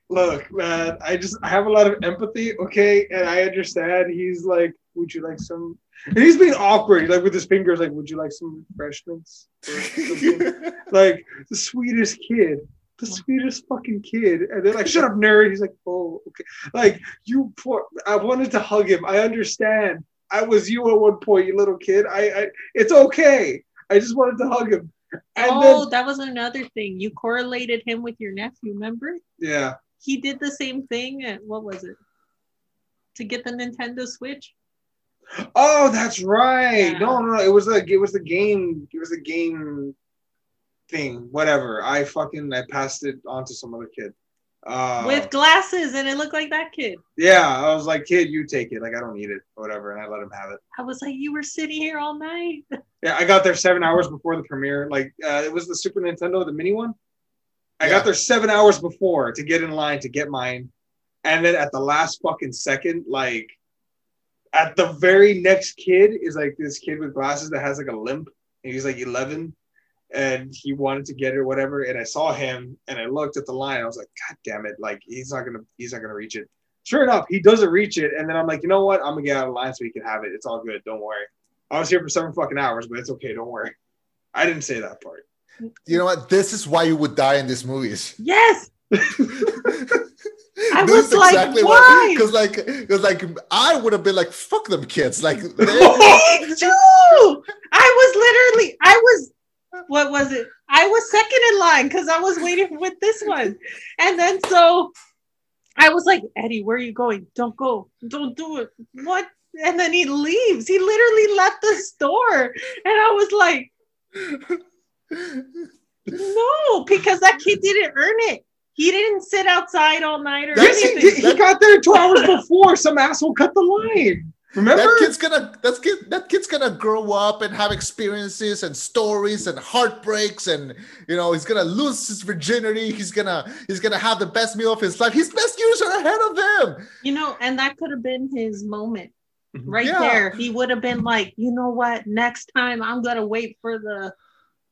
Speaker 2: Look, man, I just I have a lot of empathy, okay, and I understand. He's like, "Would you like some?" And he's being awkward, like with his fingers, like, "Would you like some refreshments?" like the sweetest kid, the sweetest fucking kid, and they're like, "Shut up, nerd." He's like, "Oh, okay." Like you, poor. I wanted to hug him. I understand. I was you at one point, you little kid. I, I it's okay. I just wanted to hug him. And
Speaker 3: oh, that was another thing. You correlated him with your nephew, remember?
Speaker 2: yeah.
Speaker 3: He did the same thing. At, what was it? To get the Nintendo Switch?
Speaker 2: Oh, that's right.
Speaker 3: Yeah.
Speaker 2: No, no, no. It was the it was the game. It was the game thing. Whatever. I fucking I passed it on to some other kid. Uh,
Speaker 3: with glasses, and it looked like that kid.
Speaker 2: yeah, I was like, kid, you take it. Like I don't need it, or whatever, and I let him have it.
Speaker 3: I was like, you were sitting here all night.
Speaker 2: Yeah, I got there seven hours before the premiere. Like uh, it was the Super Nintendo, the mini one. I
Speaker 1: Yeah.
Speaker 2: got there seven hours before to get in line to get mine, and then at the last fucking second, like at the very next kid is like this kid with glasses that has like a limp, and he's like eleven, and he wanted to get it or whatever. And I saw him, and I looked at the line. I was like, God damn it! Like he's not gonna, he's not gonna reach it. Sure enough, he doesn't reach it, and then I'm like, you know what? I'm gonna get out of line so he can have it. It's all good. Don't worry. I was here for seven fucking hours, but it's okay. Don't worry. I didn't say that part.
Speaker 1: you know what? This is why you would die in these movies.
Speaker 3: Yes. I
Speaker 1: This
Speaker 3: was
Speaker 1: is
Speaker 3: like, why?
Speaker 1: Because like, because like, I would have been like, "Fuck them kids!" Like, they,
Speaker 3: Me too. I was literally, I was, what was it? I was second in line because I was waiting with this one. And then so I was like, Eddie, where are you going? Don't go. Don't do it. What? And then he leaves. He literally left the store. And I was like, no, because that kid didn't earn it. He didn't sit outside all night or
Speaker 2: Yes, he,
Speaker 3: anything.
Speaker 2: did. he got there two hours before. Some asshole cut the line. Remember?
Speaker 1: that kid's gonna that's kid that kid's gonna grow up and have experiences and stories and heartbreaks and you know he's gonna lose his virginity he's gonna he's gonna have the best meal of his life his best years are ahead of him
Speaker 3: You know, and that could have been his moment
Speaker 2: Mhm.
Speaker 3: right
Speaker 1: Yeah.
Speaker 3: there. He would have been like, you know what? Next time I'm gonna wait for the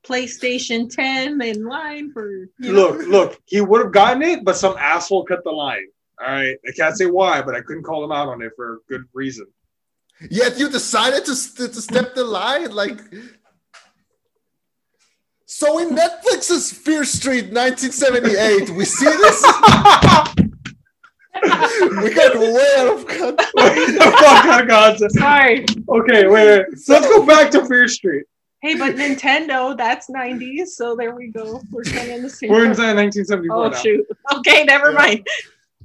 Speaker 3: PlayStation 10 in line for you know.
Speaker 2: Look, look, he would have gotten it, but some asshole cut the line. All right. I can't say why, but I couldn't call him out on it for a good reason.
Speaker 1: Yet you decided to, st- to step the line like so in netflix's fear street 1978 we see this we got way out of context
Speaker 2: Fuck out of context.
Speaker 3: Sorry.
Speaker 2: Okay, wait, wait. So let's go back to Fear Street.
Speaker 3: Hey, but Nintendo, that's 90s, so there we go. We're kind of in the same.
Speaker 2: We're in 1974
Speaker 3: Oh
Speaker 2: now.
Speaker 3: shoot. Okay, never
Speaker 2: Yeah.
Speaker 3: mind.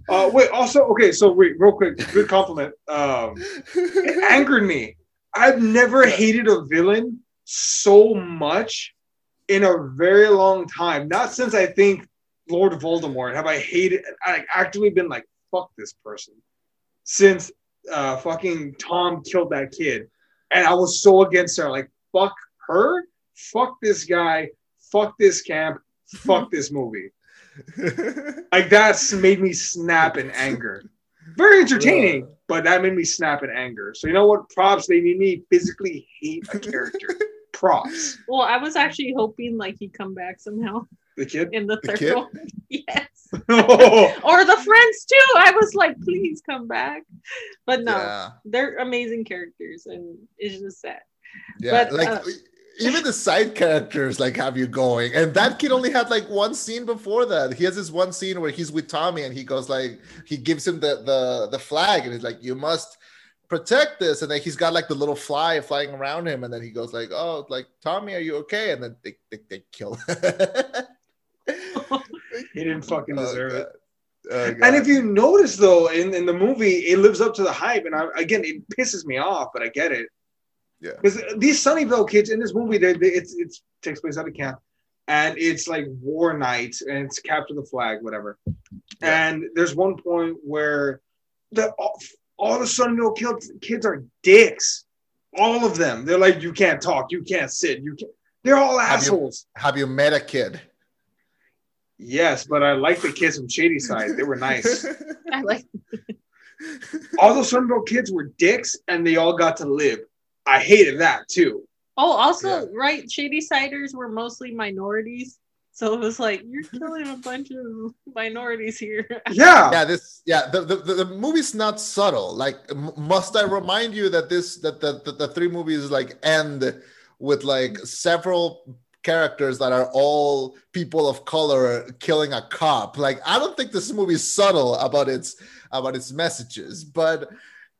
Speaker 2: Uh, wait, also, okay, so wait, real quick, good compliment. Um, it angered me. I've never hated a villain so much in a very long time. Not since I think Lord Voldemort have I hated. I actually been like, fuck this person. Since uh, fucking Tom killed that kid, and I was so against her. Like, fuck her, fuck this guy, fuck this camp, fuck this movie. Like that's made me snap in anger. Very entertaining, but that made me snap in anger. So you know what? Props. They made me physically hate a character. Props.
Speaker 3: Well, I was actually hoping like he'd come back somehow
Speaker 2: The kid.
Speaker 3: in the
Speaker 1: The
Speaker 3: third
Speaker 1: kid?
Speaker 3: one. yes.
Speaker 2: oh,
Speaker 3: Or the friends too. I was like, please come back. But no,
Speaker 1: yeah
Speaker 3: they're amazing characters and it's just sad.
Speaker 1: Yeah,
Speaker 3: But,
Speaker 1: like
Speaker 3: uh,
Speaker 1: even the side characters like have you going. And that kid only had like one scene before that. He has this one scene where he's with Tommy and he goes like he gives him the the the flag and he's like, You must protect this and then he's got like the little fly flying around him and then he goes like oh like tommy are you okay and then they, they, they kill
Speaker 2: He didn't fucking
Speaker 1: Oh,
Speaker 2: deserve
Speaker 1: God.
Speaker 2: it.
Speaker 1: Oh,
Speaker 2: And if you notice though, in, in the movie, it lives up to the hype. And I, again, it pisses me off, but I get it.
Speaker 1: Yeah.
Speaker 2: Because these Sunnyvale kids in this movie, they, they, it's it takes place at a camp, and it's like war night, and it's capture the flag, whatever.
Speaker 1: Yeah.
Speaker 2: And there's one point where the all, all the Sunnyvale kids, kids are dicks. All of them. They're like, you can't talk, you can't sit, you can't. They're all
Speaker 1: Have you-
Speaker 2: assholes.
Speaker 1: have you met a kid
Speaker 2: Yes, but I like the kids from Shadyside. They were nice.
Speaker 3: I like
Speaker 2: all those Sunnyvale kids were dicks, and they all got to live. I hated that too.
Speaker 3: Oh, also,
Speaker 1: Yeah.
Speaker 3: right, Shadysiders were mostly minorities. So it was like, you're killing a bunch of minorities here.
Speaker 2: Yeah.
Speaker 1: yeah this yeah the, the, the, the movie's not subtle like m- must i remind you that this that the, the, the three movies like end with like several characters that are all people of color killing a cop like i don't think this movie is subtle about its about its messages but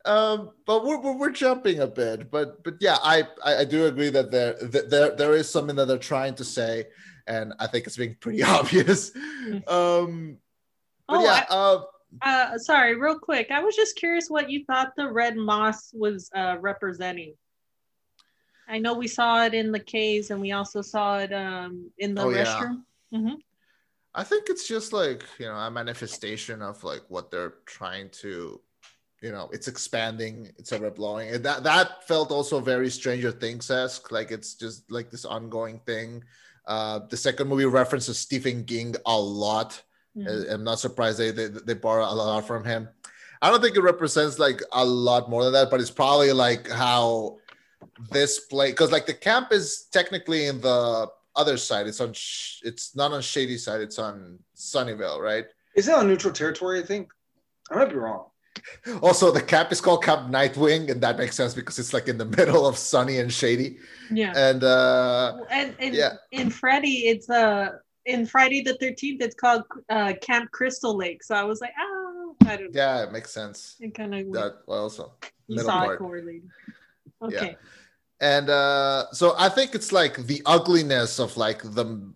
Speaker 1: um but we're, we're, we're jumping a bit but but yeah I, I i do agree that there that there there is something that they're trying to say and i think it's being pretty obvious um but
Speaker 3: Oh,
Speaker 1: yeah uh
Speaker 3: Uh, sorry, real quick. I was just curious what you thought the red moss was uh, representing. I know we saw it in the caves and we also saw it um, in the
Speaker 1: Oh, yeah.
Speaker 3: restroom. hmm
Speaker 1: I think it's just like you know a manifestation of like what they're trying to, you know, it's expanding, it's ever blowing, and that that felt also very Stranger Things esque. Like it's just like this ongoing thing. Uh, the second movie references Stephen King a lot.
Speaker 3: Mhm.
Speaker 1: I- I'm not surprised they, they they borrow a lot from him. I don't think it represents like a lot more than that, but it's probably like how this play because like the camp is technically in the other side. It's on sh- it's not on Shadyside. It's on Sunnyvale, right?
Speaker 2: Is it on neutral territory? I think. I might be wrong.
Speaker 1: Also, the camp is called Camp Nightwing, and that makes sense because it's like in the middle of Sunny and Shady.
Speaker 3: Yeah.
Speaker 1: And uh,
Speaker 3: and and
Speaker 1: yeah.
Speaker 3: in Freddy, it's uh in Friday the Thirteenth, it's called uh, Camp Crystal Lake. So I was like, oh, I don't know.
Speaker 1: yeah, it makes sense.
Speaker 3: It kind of
Speaker 1: That well, also
Speaker 3: you
Speaker 1: middle
Speaker 3: saw
Speaker 1: part.
Speaker 3: it correlated.
Speaker 1: Yeah.
Speaker 3: Okay.
Speaker 1: and uh so i think it's like the ugliness of like the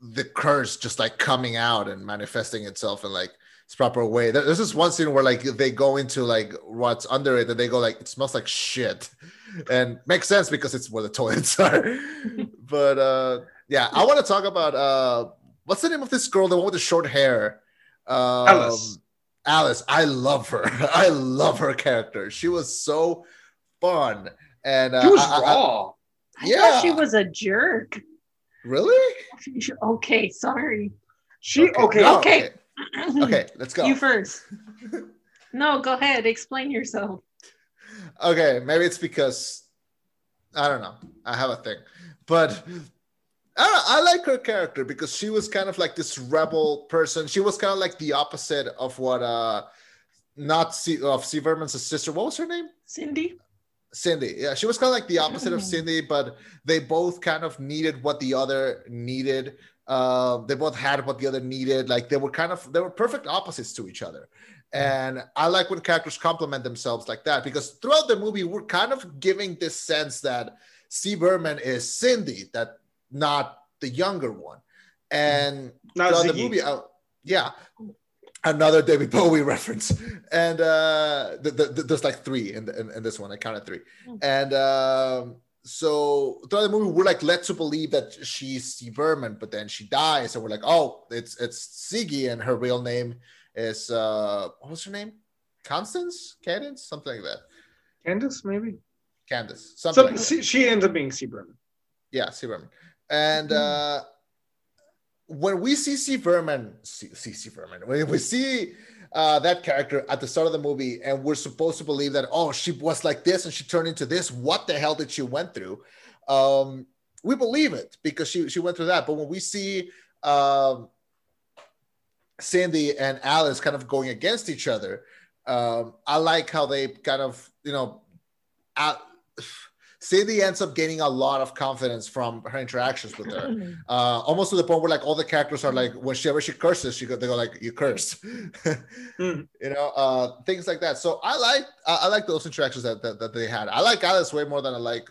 Speaker 1: the curse just like coming out and manifesting itself and like its proper way there's this one scene where like they go into like what's under it and they go like it smells like shit and makes sense because it's where the toilets are but uh yeah i want to talk about uh what's the name of this girl the one with the short hair um,
Speaker 2: Alice.
Speaker 1: alice i love her i love her character she was so fun and uh,
Speaker 2: She was
Speaker 1: I- I- I-
Speaker 2: raw.
Speaker 3: I
Speaker 1: Yeah.
Speaker 3: thought she was a jerk.
Speaker 1: really
Speaker 3: Okay, sorry.
Speaker 2: She okay.
Speaker 1: no,
Speaker 3: Okay.
Speaker 1: okay okay let's go
Speaker 3: You first. No, go ahead. Explain yourself.
Speaker 1: okay maybe it's because i don't know i have a thing but I, don't know, I like her character because she was kind of like this rebel person she was kind of like the opposite of what uh not C, of C. Berman's sister. What was her name?
Speaker 3: Cindy?
Speaker 1: Cindy. Yeah, she was kind of like the opposite of Cindy, but they both kind of needed what the other needed. Um, they both had what the other needed. Like they were kind of they were perfect opposites to each other. And I like when characters complement themselves like that because throughout the movie we're kind of giving this sense that C. Berman is Cindy, that not the younger one. And
Speaker 2: Not
Speaker 1: throughout the movie, uh, yeah, another David Bowie reference, and uh, th- th- th- there's like three in, the, in, in this one. I counted three,
Speaker 3: Hmm.
Speaker 1: and um, so throughout the movie, we're like led to believe that she's C. Berman, but then she dies, and we're like, oh, it's it's Ziggy, and her real name is uh, what was her name? Constance, Cadence, something like that.
Speaker 2: Candace, maybe.
Speaker 1: Candace, something.
Speaker 2: So
Speaker 1: like
Speaker 2: she, ends up being C. Berman.
Speaker 1: Yeah, C. Berman. And uh, when we see C. Berman, see, see C. Berman, when we see uh, that character at the start of the movie, and we're supposed to believe that, oh, she was like this and she turned into this. What the hell did she went through? Um, we believe it because she she went through that. But when we see um, Cindy and Alice kind of going against each other, um, I like how they kind of you know. Cindy ends up gaining a lot of confidence from her interactions with her, uh, almost to the point where like all the characters are like, whenever she curses, she go, they go like, "You curse,"
Speaker 2: Mm.
Speaker 1: you know, uh, things like that. So I like I, I like those interactions that, that that they had. I like Alice way more than I like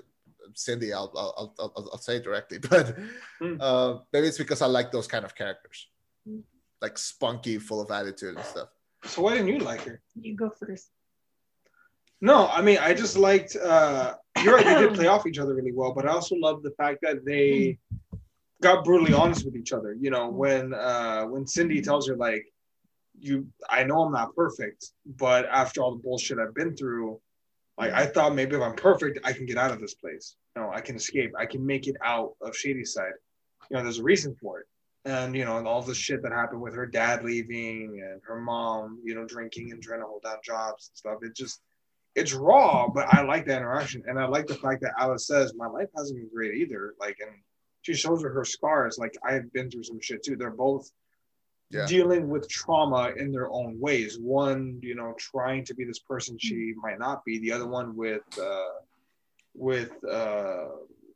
Speaker 1: Cindy. I'll I'll I'll, I'll, I'll say it directly, but
Speaker 2: Mm.
Speaker 1: uh, maybe it's because I like those kind of characters,
Speaker 3: Mm.
Speaker 1: like spunky, full of attitude and stuff.
Speaker 2: So why didn't you like her?
Speaker 3: You go first.
Speaker 2: No, I mean I just liked. uh You're right. They did play off each other really well, but I also love the fact that they got brutally honest with each other. You know, when uh when Cindy tells her like, "You, I know I'm not perfect, but after all the bullshit I've been through, like I thought maybe if I'm perfect, I can get out of this place. You know, I can escape. I can make it out of Shadyside. You know, there's a reason for it." And you know, and all the shit that happened with her dad leaving and her mom, you know, drinking and trying to hold down jobs and stuff. It just it's raw, but I like that interaction, and I like the fact that Alice says my life hasn't been great either. Like, and she shows her her scars. Like I have been through some shit too. They're both
Speaker 1: Yeah.
Speaker 2: dealing with trauma in their own ways. One, you know, trying to be this person she might not be. The other one with uh, with uh,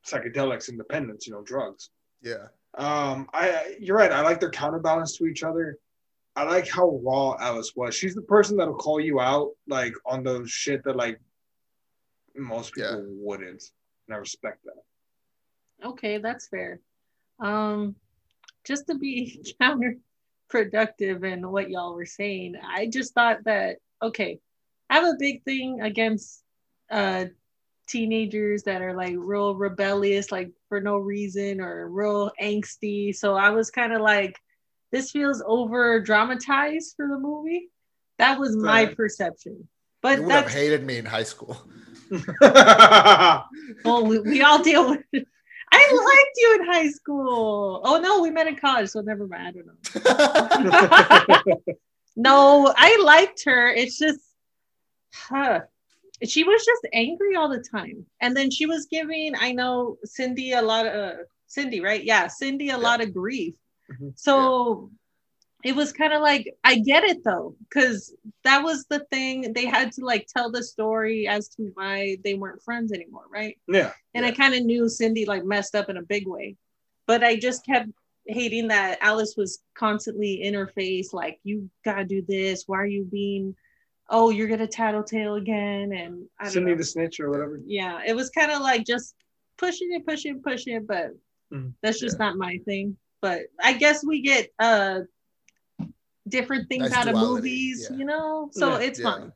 Speaker 2: psychedelics and dependence. You know, drugs.
Speaker 1: Yeah.
Speaker 2: Um, I you're right. I like their counterbalance to each other. I like how raw Alice was. She's the person that'll call you out like on those shit that like most people
Speaker 1: Yeah.
Speaker 2: wouldn't. And I respect that.
Speaker 3: Okay, that's fair. Um, just to be counterproductive in what y'all were saying, I just thought that okay, I have a big thing against uh teenagers that are like real rebellious, like for no reason or real angsty. So I was kind of like, this feels over dramatized for the movie. That was my perception. But
Speaker 1: you would have hated me in high school.
Speaker 3: well, we, we all deal with it. I liked you in high school. Oh no, we met in college, so never mind. I don't know. no, I liked her. It's just, huh. She was just angry all the time, and then she was giving. I know Cindy a lot of uh, Cindy, right? Yeah, Cindy a lot of grief.
Speaker 2: Mhm.
Speaker 3: So it was kind of like I get it though, because that was the thing. They had to like tell the story as to why they weren't friends anymore, right?
Speaker 2: yeah.
Speaker 3: And I kind of knew Cindy like messed up in a big way. But I just kept hating that Alice was constantly in her face, like, you gotta do this. Why are you being, oh, you're gonna tattletale again? And I don't
Speaker 2: Cindy
Speaker 3: know.
Speaker 2: the snitch or whatever.
Speaker 3: yeah, it was kind of like just pushing it, pushing it, pushing it, but
Speaker 2: Mhm.
Speaker 3: that's just not my thing. But I guess we get uh different things
Speaker 1: Nice
Speaker 3: out of movies,
Speaker 1: yeah.
Speaker 3: you know? So
Speaker 2: Yeah.
Speaker 3: it's
Speaker 1: Yeah.
Speaker 3: fun.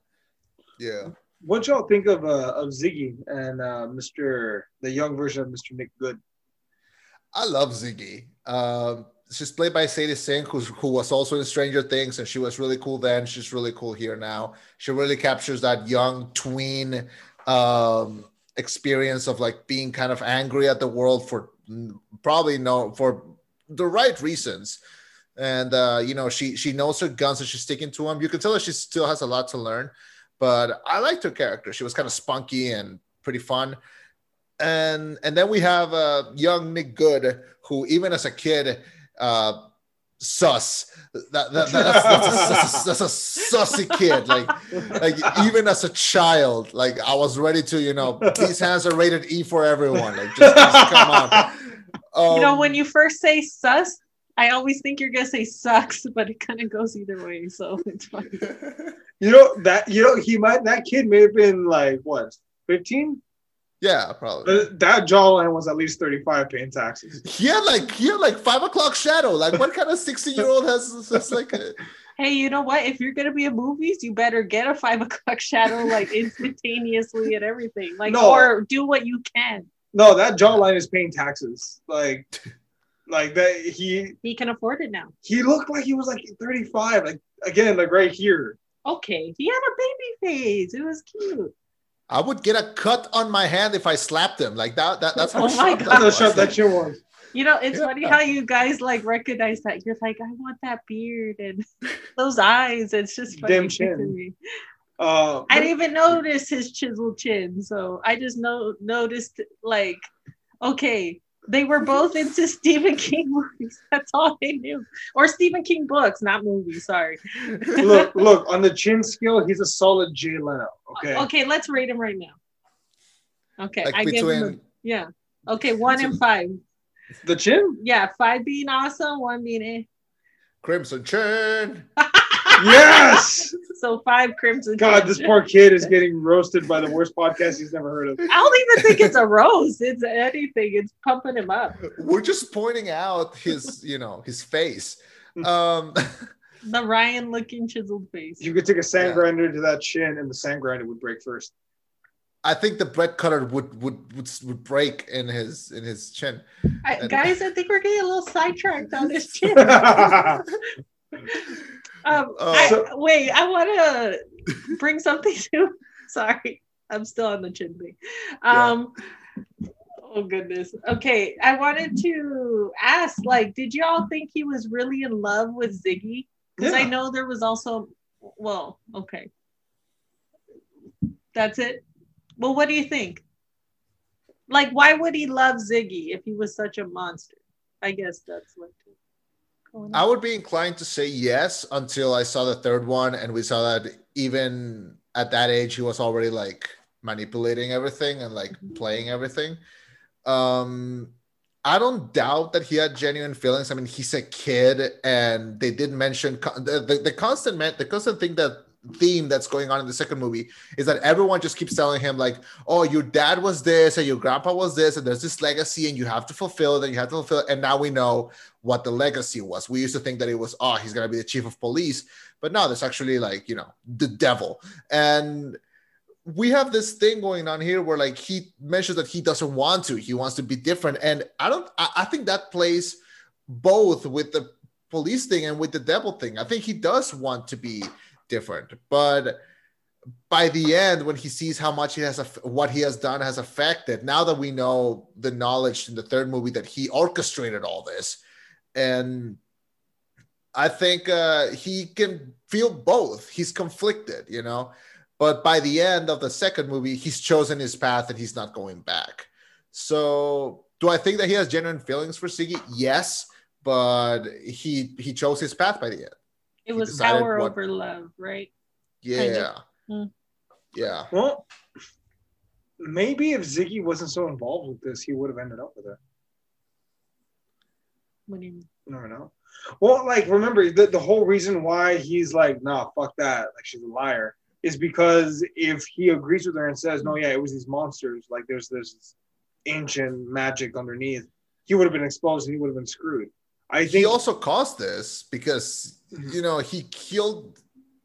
Speaker 1: Yeah.
Speaker 2: What y'all think of uh, of Ziggy and uh, Mr. the young version of Mr. Nick Goode?
Speaker 1: I love Ziggy. Um, she's played by Sadie Sink, who's, who was also in Stranger Things, and she was really cool then. She's really cool here now. She really captures that young tween um, experience of like being kind of angry at the world for probably no for the right reasons. And uh, you know, she she knows her guns and she's sticking to them. You can tell that she still has a lot to learn, but I liked her character. She was kind of spunky and pretty fun and and then we have uh, young Nick Goode, who even as a kid, uh, sus. That, that, that's, that's, a, that's, a, sussy kid. Like like even as a child, like I was ready to, you know, these hands are rated E for everyone. Like just, just come on. Um,
Speaker 3: you know, when you first say sus, I always think you're gonna say sucks, but it kind of goes either way. So it's fine.
Speaker 2: You know that you know he might that kid may have been like what 15?
Speaker 1: yeah, probably.
Speaker 2: But that jawline was at least 35 paying taxes.
Speaker 1: He had like he had like five o'clock shadow. Like what kind of sixteen year old has, has like a,
Speaker 3: Hey, you know what? If you're gonna be in movies, you better get a five o'clock shadow like instantaneously and everything. Like,
Speaker 2: No.
Speaker 3: or do what you can.
Speaker 2: No, that jawline is paying taxes. Like like that he
Speaker 3: He can afford it now.
Speaker 2: he looked like he was like 35. Like again, like right here.
Speaker 3: Okay, he had a baby face. It was cute.
Speaker 1: I would get a cut on my hand if I slapped him. Like that. that that's how
Speaker 3: Oh my God.
Speaker 1: that
Speaker 2: That's how
Speaker 1: was.
Speaker 2: sharp that shit was.
Speaker 3: You know, it's
Speaker 1: Yeah.
Speaker 3: funny how you guys like recognize that. You're like, I want that beard and those eyes. It's just funny
Speaker 2: Dim
Speaker 3: to
Speaker 2: chin.
Speaker 3: Me.
Speaker 2: Uh,
Speaker 3: I didn't even notice his chiseled chin, so I just know noticed like, okay, they were both into Stephen King movies. That's all they knew, or Stephen King books, not movies. Sorry.
Speaker 2: look, look on the chin scale, he's a solid Jay Leno. Okay.
Speaker 3: Okay, let's rate him right now. Okay,
Speaker 1: like
Speaker 3: I give him. A, yeah. Okay, one and five.
Speaker 2: The chin?
Speaker 3: Yeah, five being awesome, one being eh.
Speaker 1: Crimson Chin.
Speaker 2: Yes.
Speaker 3: So five crimson.
Speaker 2: God, this poor kid is getting roasted by the worst podcast he's never heard of.
Speaker 3: I don't even think it's a rose. It's anything. It's pumping him up.
Speaker 1: We're just pointing out his, you know, his face. Um,
Speaker 3: The Ryan looking chiseled face.
Speaker 2: You could take a sand
Speaker 1: Yeah.
Speaker 2: grinder to that chin, and the sand grinder would break first.
Speaker 1: I think the bread cutter would would would, would break in his in his chin.
Speaker 3: I, guys, I think we're getting a little sidetracked on this chin. Um,
Speaker 1: Oh.
Speaker 3: I,
Speaker 2: So-
Speaker 3: wait, I want to bring something to. Sorry, I'm still on the chin thing. Um, Oh goodness. Okay, I wanted to ask, like, did y'all think he was really in love with Ziggy? Because I know there was also, well, okay, that's it. Well, what do you think? Like, why would he love Ziggy if he was such a monster? I guess that's what.
Speaker 1: I would be inclined to say yes until I saw the third one and we saw that even at that age he was already like manipulating everything and like playing everything. Um I don't doubt that he had genuine feelings. I mean, he's a kid, and they did mention con- the, the, the constant man, the constant thing that theme that's going on in the second movie is that everyone just keeps telling him like, "Oh, your dad was this, and your grandpa was this, and there's this legacy, and you have to fulfill it, you have to fulfill it." And now we know what the legacy was. We used to think that it was, "Oh, he's gonna be the chief of police," but no, there's actually like you know the devil, and we have this thing going on here where like he mentions that he doesn't want to he wants to be different and i don't i, I think that plays both with the police thing and with the devil thing i think he does want to be different but by the end when he sees how much he has what he has done has affected now that we know the knowledge in the third movie that he orchestrated all this and i think uh, he can feel both he's conflicted you know but by the end of the second movie, he's chosen his path and he's not going back. So, do I think that he has genuine feelings for Ziggy? Yes, but he he chose his path by the end.
Speaker 3: It was power
Speaker 1: what-
Speaker 3: over love, right?
Speaker 1: Yeah,
Speaker 3: Hmm.
Speaker 1: yeah.
Speaker 2: Well, maybe if Ziggy wasn't so involved with this, he would have ended up with her.
Speaker 3: What do you mean?
Speaker 2: You never know. Well, like remember the, the whole reason why he's like, nah, fuck that, like she's a liar, is because if he agrees with her and says, no, yeah, it was these monsters, like there's this ancient magic underneath, he would have been exposed and he would have been screwed. I
Speaker 1: He also caused this because
Speaker 2: Mhm.
Speaker 1: you know he killed.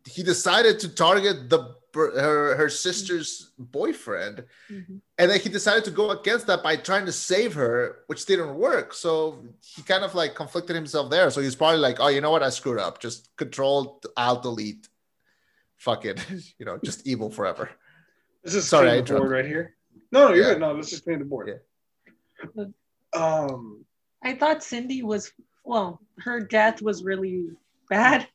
Speaker 1: He decided to target the her her sister's boyfriend,
Speaker 3: Mhm.
Speaker 1: and then he decided to go against that by trying to save her, which didn't work. So he kind of like conflicted himself there. So he's probably like, oh, you know what, I screwed up. Just control, Alt, delete. Fuck it, you know, just evil forever.
Speaker 2: This is
Speaker 1: Sorry, I
Speaker 2: the board right here. No, no, you're
Speaker 1: Yeah.
Speaker 2: good. No, let's just clean the board.
Speaker 1: Yeah.
Speaker 2: Um,
Speaker 3: I thought Cindy was well, her death was really bad.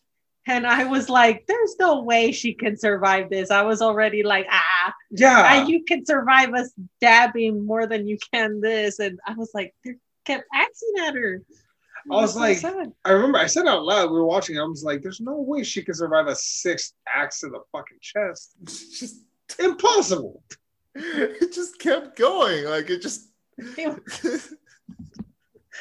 Speaker 3: And I was like, there's no way she can survive this. I was already like, ah,
Speaker 2: yeah.
Speaker 3: ah, you can survive us dabbing more than you can this. And I was like, they kept axing at her. It
Speaker 2: I was
Speaker 3: so
Speaker 2: like-
Speaker 3: sad.
Speaker 2: I remember I said out loud, we were watching, I was like, there's no way she can survive a sixth axe to the fucking chest.
Speaker 1: It's just
Speaker 2: Impossible.
Speaker 1: it just kept going. Like it just
Speaker 3: It-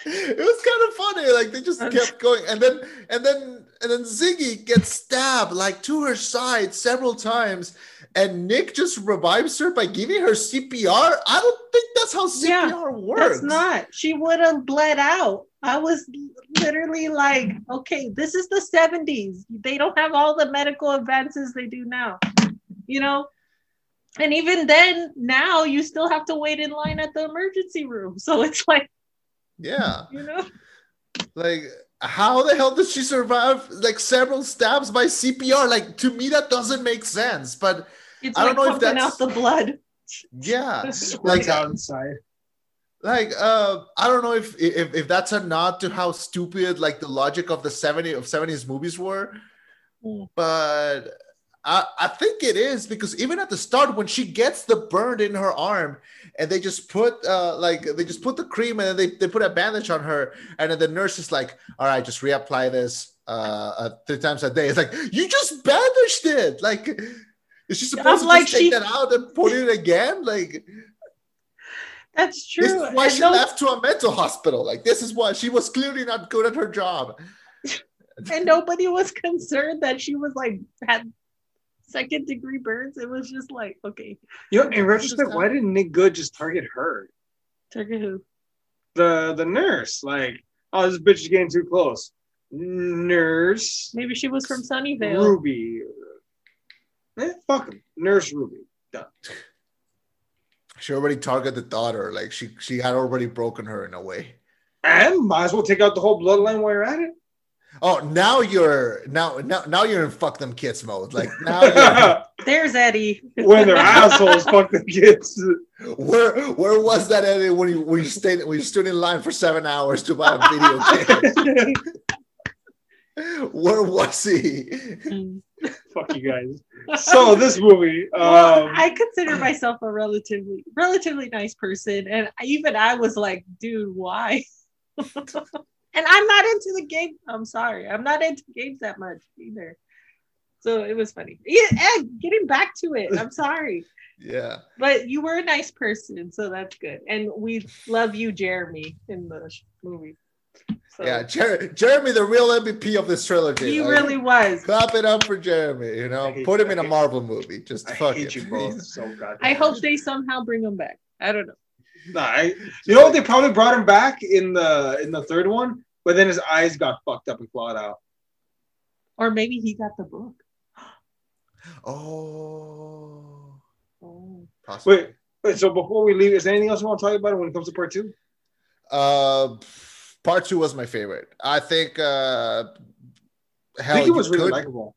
Speaker 1: it was kind of funny. Like they just kept going, and then and then and then Ziggy gets stabbed like to her side several times, and Nick just revives her by giving her CPR. I don't think that's how CPR
Speaker 3: Yeah,
Speaker 1: works.
Speaker 3: That's not. She would have bled out. I was literally like, okay, this is the 70s. They don't have all the medical advances they do now. You know? And even then, now you still have to wait in line at the emergency room. So it's like,
Speaker 1: Yeah,
Speaker 3: you know,
Speaker 1: like how the hell did she survive like several stabs by CPR? Like to me, that doesn't make sense. But
Speaker 3: it's
Speaker 1: I don't know if that's-
Speaker 3: out the blood.
Speaker 1: yeah,
Speaker 2: Squirts out inside.
Speaker 1: like uh i don't know if if, if that's a nod to how stupid like the logic of the 70 of 70s movies were
Speaker 3: Mm.
Speaker 1: but I, I think it is because even at the start when she gets the burn in her arm and they just put uh like they just put the cream and then they, they put a bandage on her and then the nurse is like all right just reapply this uh, uh three times a day it's like you just bandaged it like is she supposed to
Speaker 3: like
Speaker 1: take
Speaker 3: she-
Speaker 1: that out and put it again like
Speaker 3: That's true.
Speaker 1: This is why
Speaker 3: And
Speaker 1: she
Speaker 3: no-
Speaker 1: left to a mental hospital. Like this is why she was clearly not good at her job.
Speaker 3: and nobody was concerned that she was like had second degree burns. It was just like, okay,
Speaker 2: You know, in retrospect, why didn't Nick Goode just target her?
Speaker 3: target who?
Speaker 2: The the nurse, like, oh, this bitch is getting too close. Nurse
Speaker 3: Maybe she was from Sunnyvale.
Speaker 2: Ruby. Eh, fuck him. Nurse Ruby. Done.
Speaker 1: She already targeted the daughter. Like she she had already broken her in a way.
Speaker 2: And might as well take out the whole bloodline while you're at it.
Speaker 1: Oh, now you're now now now you're in fuck them kids mode. Like now you're,
Speaker 3: There's Eddie.
Speaker 2: when they're assholes, fuck the kids.
Speaker 1: where where was that Eddie when you when you stayed when you stood in line for seven hours to buy a video game? Where was he?
Speaker 3: Mm.
Speaker 2: Fuck you guys. So this movie,
Speaker 3: well,
Speaker 2: um,
Speaker 3: I consider myself a relatively relatively nice person, and even I was like, dude, why? And I'm not into the game. I'm sorry, I'm not into games that much either. So it was funny. Yeah, Ed, getting back to it. I'm sorry,
Speaker 1: Yeah.
Speaker 3: but you were a nice person, so that's good. And we love you, Jeremy, in the sh- movie. So
Speaker 1: Yeah, Jer- Jeremy, the real MVP of this trilogy.
Speaker 3: he
Speaker 1: Like,
Speaker 3: really was.
Speaker 1: clap it up for Jeremy. You know, put him
Speaker 2: you.
Speaker 1: in a Marvel movie. Just
Speaker 2: I
Speaker 1: fuck
Speaker 2: hate
Speaker 1: it.
Speaker 2: you both so goddamn.
Speaker 3: I hope they somehow bring him back. I don't know.
Speaker 2: Nah, I, you know what? They probably brought him back in the in the third one, but then his eyes got fucked up and clawed out.
Speaker 3: Or maybe he got the book.
Speaker 1: Oh.
Speaker 3: Oh.
Speaker 1: Possibly.
Speaker 2: Wait, wait. So before we leave, is there anything else you want to talk about when it comes to part two?
Speaker 1: Uh, part two was my favorite. I think. Uh, hell,
Speaker 2: I think it was really
Speaker 1: could-
Speaker 2: likable.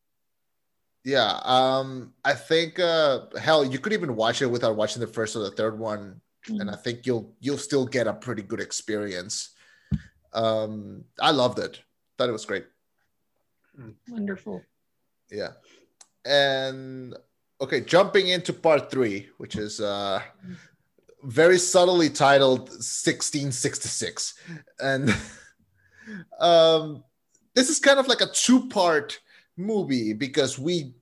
Speaker 1: Yeah. Um, I think. Uh, hell, you could even watch it without watching the first or the third one, and I think you'll you'll still get a pretty good experience. Um, I loved it. Thought it was great.
Speaker 3: Wonderful.
Speaker 1: Yeah. And okay, jumping into part three, which is uh very subtly titled 1666. And um this is kind of like a two-part movie because we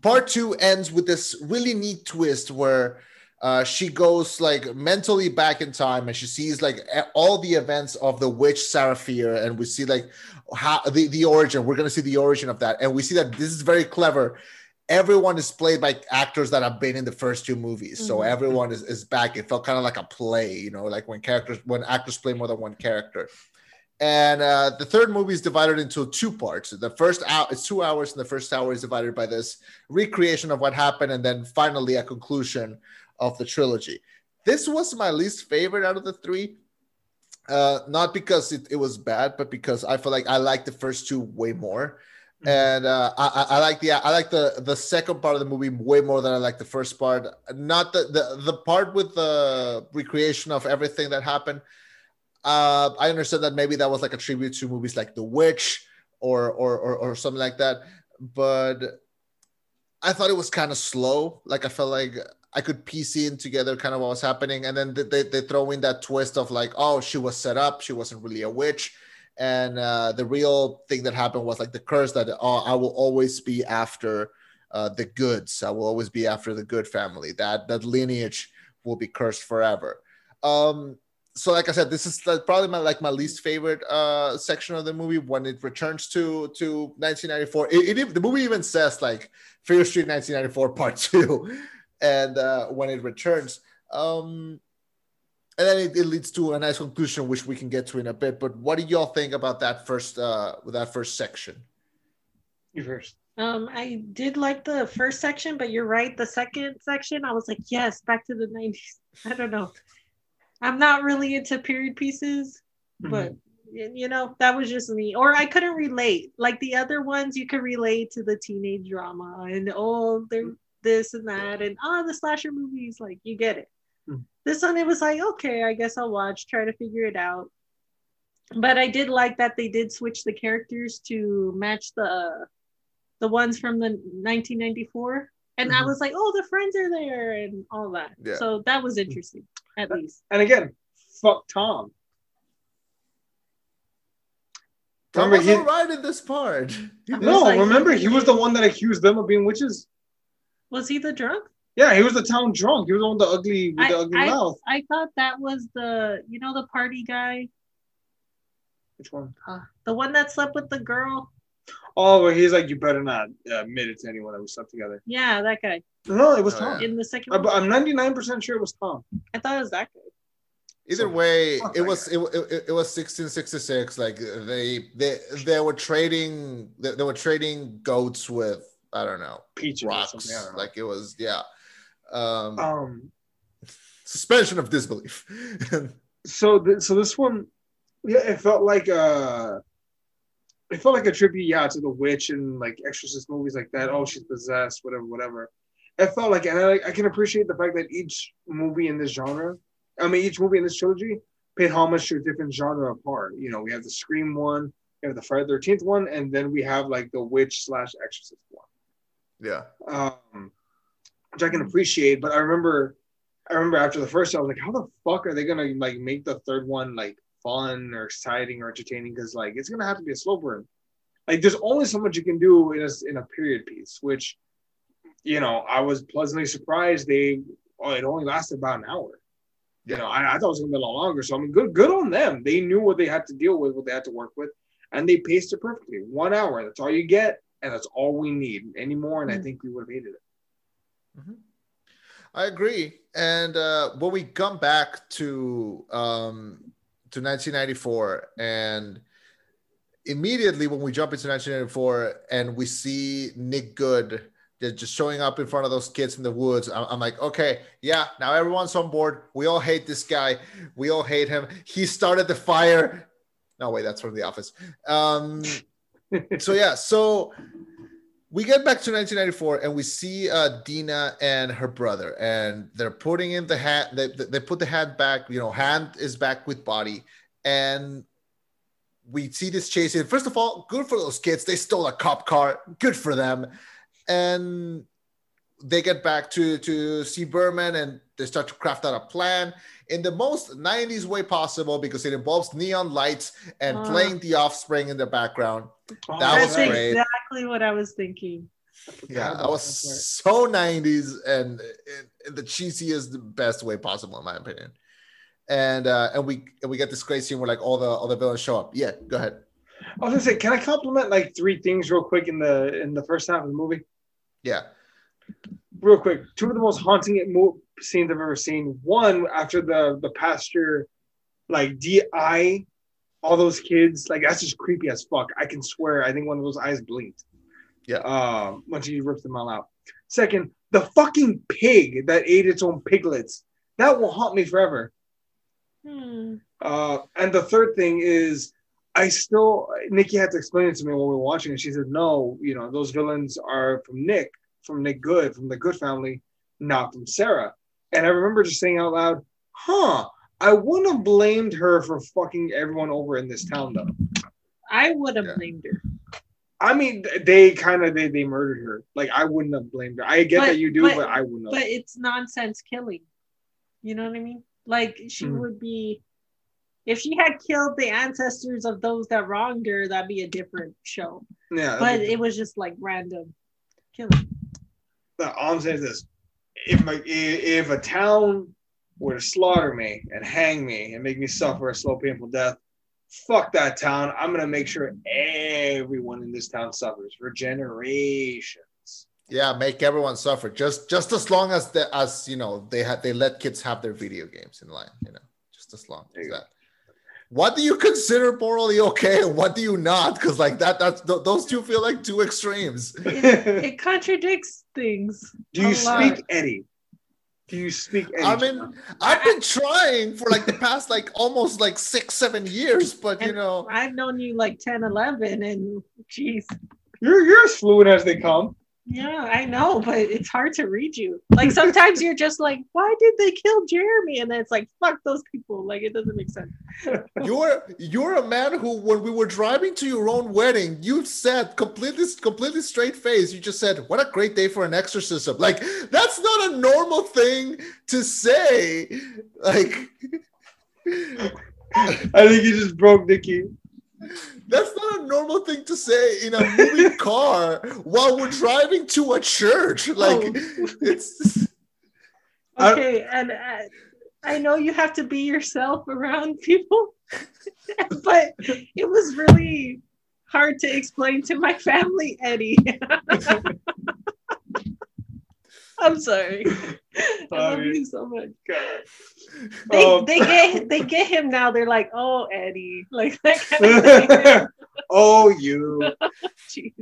Speaker 1: part two ends with this really neat twist where uh, she goes like mentally back in time and she sees like all the events of the witch Sarah Fier and we see like how the, the origin. We're going to see the origin of that. And we see that this is very clever. Everyone is played by actors that have been in the first two movies. So
Speaker 3: Mhm.
Speaker 1: everyone is, is back. It felt kind of like a play you know like when characters when actors play more than one character. And uh, the third movie is divided into two parts. The first hour it's two hours and the first hour is divided by this recreation of what happened and then finally a conclusion of the trilogy. This was my least favorite out of the three uh not because it, it was bad but because i feel like i like the first two way more.
Speaker 2: Mhm.
Speaker 1: and uh I, I I like the i like the the second part of the movie way more than i like the first part. Not the the, the part with the recreation of everything that happened. Uh i understand that maybe that was like a tribute to movies like the witch or or or, or something like that. But i thought it was kind of slow. Like i felt like I could piece in together kind of what was happening, and then they, they, throw in that twist of like, oh, she was set up, she wasn't really a witch, and uh, the real thing that happened was like the curse that oh, I will always be after uh, the goods, I will always be after the good family. That that lineage will be cursed forever. Um, so like I said, this is probably my like my least favorite uh, section of the movie when it returns to to 1994. It, it the movie even says like Fear Street 1994 Part Two and uh, when it returns um and then it, it leads to a nice conclusion which we can get to in a bit but what do y'all think about that first uh that first section
Speaker 2: You first.
Speaker 3: Um, I did like the first section, but you're right. The second section, I was like, yes, back to the 90s. I don't know. I'm not really into period pieces, but you know, that was just me. Or I couldn't relate. Like the other ones, you could relate to the teenage drama and oh, they're this and that, and oh, the slasher movies, like you get it.
Speaker 2: Mhm.
Speaker 3: This one, it was like, okay, I guess I'll watch, try to figure it out. But I did like that they did switch the characters to match the the ones from the 1994 and i
Speaker 2: Mhm.
Speaker 3: was like oh the friends are there and all that
Speaker 1: Yeah.
Speaker 3: so that was interesting at least
Speaker 2: And again, fuck Tom.
Speaker 1: Tom
Speaker 2: Remember,
Speaker 1: was
Speaker 2: he-
Speaker 1: all right in this part He
Speaker 3: I
Speaker 1: did-
Speaker 3: was
Speaker 2: No,
Speaker 3: like-
Speaker 2: remember he was the one that accused them of being witches.
Speaker 3: Was he the drunk
Speaker 2: Yeah, he was the town drunk. He was the one with the ugly with
Speaker 3: I,
Speaker 2: the ugly
Speaker 3: I,
Speaker 2: mouth.
Speaker 3: I thought that was the you know the party guy,
Speaker 2: Which one?
Speaker 3: uh, the one that slept with the girl.
Speaker 2: Oh, well, he's like, you better not uh, admit it to anyone that we slept together.
Speaker 3: Yeah, that guy
Speaker 2: No, it was
Speaker 1: Oh,
Speaker 2: Tom.
Speaker 1: yeah.
Speaker 3: in the second
Speaker 2: I, I'm 99% sure it was Tom.
Speaker 3: I thought it was that guy.
Speaker 1: Either
Speaker 2: So,
Speaker 1: way,
Speaker 2: fuck
Speaker 1: it was it, it, it was 1666. Like they they they were trading they, they were trading goats with I don't know
Speaker 2: Peaches
Speaker 1: rocks.
Speaker 2: something. I don't know.
Speaker 1: Like it was yeah. Um,
Speaker 2: um,
Speaker 1: suspension of disbelief.
Speaker 2: so th- so this one, yeah, it felt like uh it felt like a tribute, yeah, to the witch and like exorcist movies like that. Oh, she's possessed, whatever, whatever. It felt like, and I, I can appreciate the fact that each movie in this genre, I mean, each movie in this trilogy paid homage to a different genre apart. You know, we have the Scream one, we have the Friday Thirteenth one, and then we have like the witch slash exorcist one.
Speaker 1: Yeah.
Speaker 2: um, which I can appreciate. But I remember, I remember after the first, I was like, how the fuck are they gonna like make the third one like fun or exciting or entertaining? Because like it's gonna have to be a slow burn. Like there's only so much you can do in a in a period piece, which you know I was pleasantly surprised they. Oh, it only lasted about an hour. You know, I, I thought it was gonna be a lot longer. So I mean, good, good on them. They knew what they had to deal with, what they had to work with, and they paced it perfectly. One hour. That's all you get, and that's all we need anymore. And I
Speaker 3: Mm.
Speaker 2: think we would have hated it.
Speaker 1: I agree. And uh, when we come back to um, to 1994, and immediately when we jump into 1994, and we see Nick Goode just showing up in front of those kids in the woods, I'm, I'm like, okay, yeah, now everyone's on board. We all hate this guy. We all hate him. He started the fire. No, wait, that's from The Office. Um, so yeah, so we get back to 1994 and we see uh, Deena and her brother, and they're putting in the hat. They, they put the hat back. You know, hand is back with body, and we see this chase. scene. First of all, good for those kids. They stole a cop car. Good for them. And they get back to to C. Berman, and they start to craft out a plan in the most 90s way possible because it involves neon lights and
Speaker 3: Uh.
Speaker 1: playing the offspring in the background.
Speaker 2: Oh,
Speaker 1: That was
Speaker 3: That's
Speaker 2: yeah.
Speaker 1: great.
Speaker 3: exactly what I was thinking.
Speaker 1: Yeah,
Speaker 2: about
Speaker 1: that was so 90s and in, in the cheesiest, the best way possible, in my opinion. And uh, and we and we get this great scene where like all the all the villains show up. Yeah, go ahead.
Speaker 2: I was gonna say, can I compliment like three things real quick in the in the first half of the movie?
Speaker 1: Yeah,
Speaker 2: Real quick, two of the most haunting scenes I've ever seen. One after the the pasture, like di, all those kids, like that's just creepy as fuck. I can swear, I think one of those eyes blinked.
Speaker 1: Yeah.
Speaker 2: Um, when she ripped them all out. Second, the fucking pig that ate its own piglets. That will haunt me forever.
Speaker 3: Hmm.
Speaker 2: Uh, and the third thing is, I still Niki had to explain it to me when we were watching, and she said, "No, you know those villains are from Nick, from Nick Goode, from the Goode family, not from Sarah." And I remember just saying out loud, "Huh." I wouldn't have blamed her for fucking everyone over in this town, though.
Speaker 3: I would have
Speaker 1: Yeah.
Speaker 3: blamed her.
Speaker 2: I mean, they kind of they, they murdered her. Like I wouldn't have blamed her. I get
Speaker 3: But-
Speaker 2: that you do,
Speaker 3: but-
Speaker 2: but, I wouldn't
Speaker 3: But it's nonsense killing. You know what I mean? Like she
Speaker 2: Mhm.
Speaker 3: would be if she had killed the ancestors of those that wronged her, that'd be a different show.
Speaker 2: Yeah,
Speaker 3: But it was just like random killing.
Speaker 2: But all I'm saying is this: if my if a town were to slaughter me and hang me and make me suffer a slow, painful death, fuck that town. I'm gonna make sure everyone in this town suffers for generations.
Speaker 1: yeah, make everyone suffer. Just just as long as the as you know they had they let kids have their video games in line. You know, just as long as that. What do you consider morally okay and what do you not? Because like that, that's th- those two feel like two extremes.
Speaker 3: It, it contradicts things.
Speaker 2: Do you
Speaker 3: a lot.
Speaker 2: speak Eddie? Do you speak Eddie?
Speaker 1: I mean, I've been trying for like the past like almost like six, seven years, but you know,
Speaker 3: I've known you like 10, 11, and geez.
Speaker 2: you're you're as fluent as they come.
Speaker 3: Yeah, I know, but it's hard to read you. Like sometimes you're just like, why did they kill Jeremy? And then it's like, fuck those people. Like it doesn't make sense.
Speaker 1: you're you're a man who, when we were driving to your own wedding, you said completely completely straight face. You just said, "What a great day for an exorcism!" Like that's not a normal thing to say. Like
Speaker 2: I think you just broke Niki.
Speaker 1: That's not a normal thing to say in a moving car while we're driving to a church. Like
Speaker 3: Oh.
Speaker 1: it's
Speaker 2: I-
Speaker 3: Okay, and uh, I know you have to be yourself around people, but it was really hard to explain to my family, Eddie. I'm sorry. I love you so much.
Speaker 2: God.
Speaker 3: They,
Speaker 2: Um,
Speaker 3: they get they get him now. They're like, oh Eddie, like that kind of thing.
Speaker 2: oh, you.
Speaker 3: Jeez.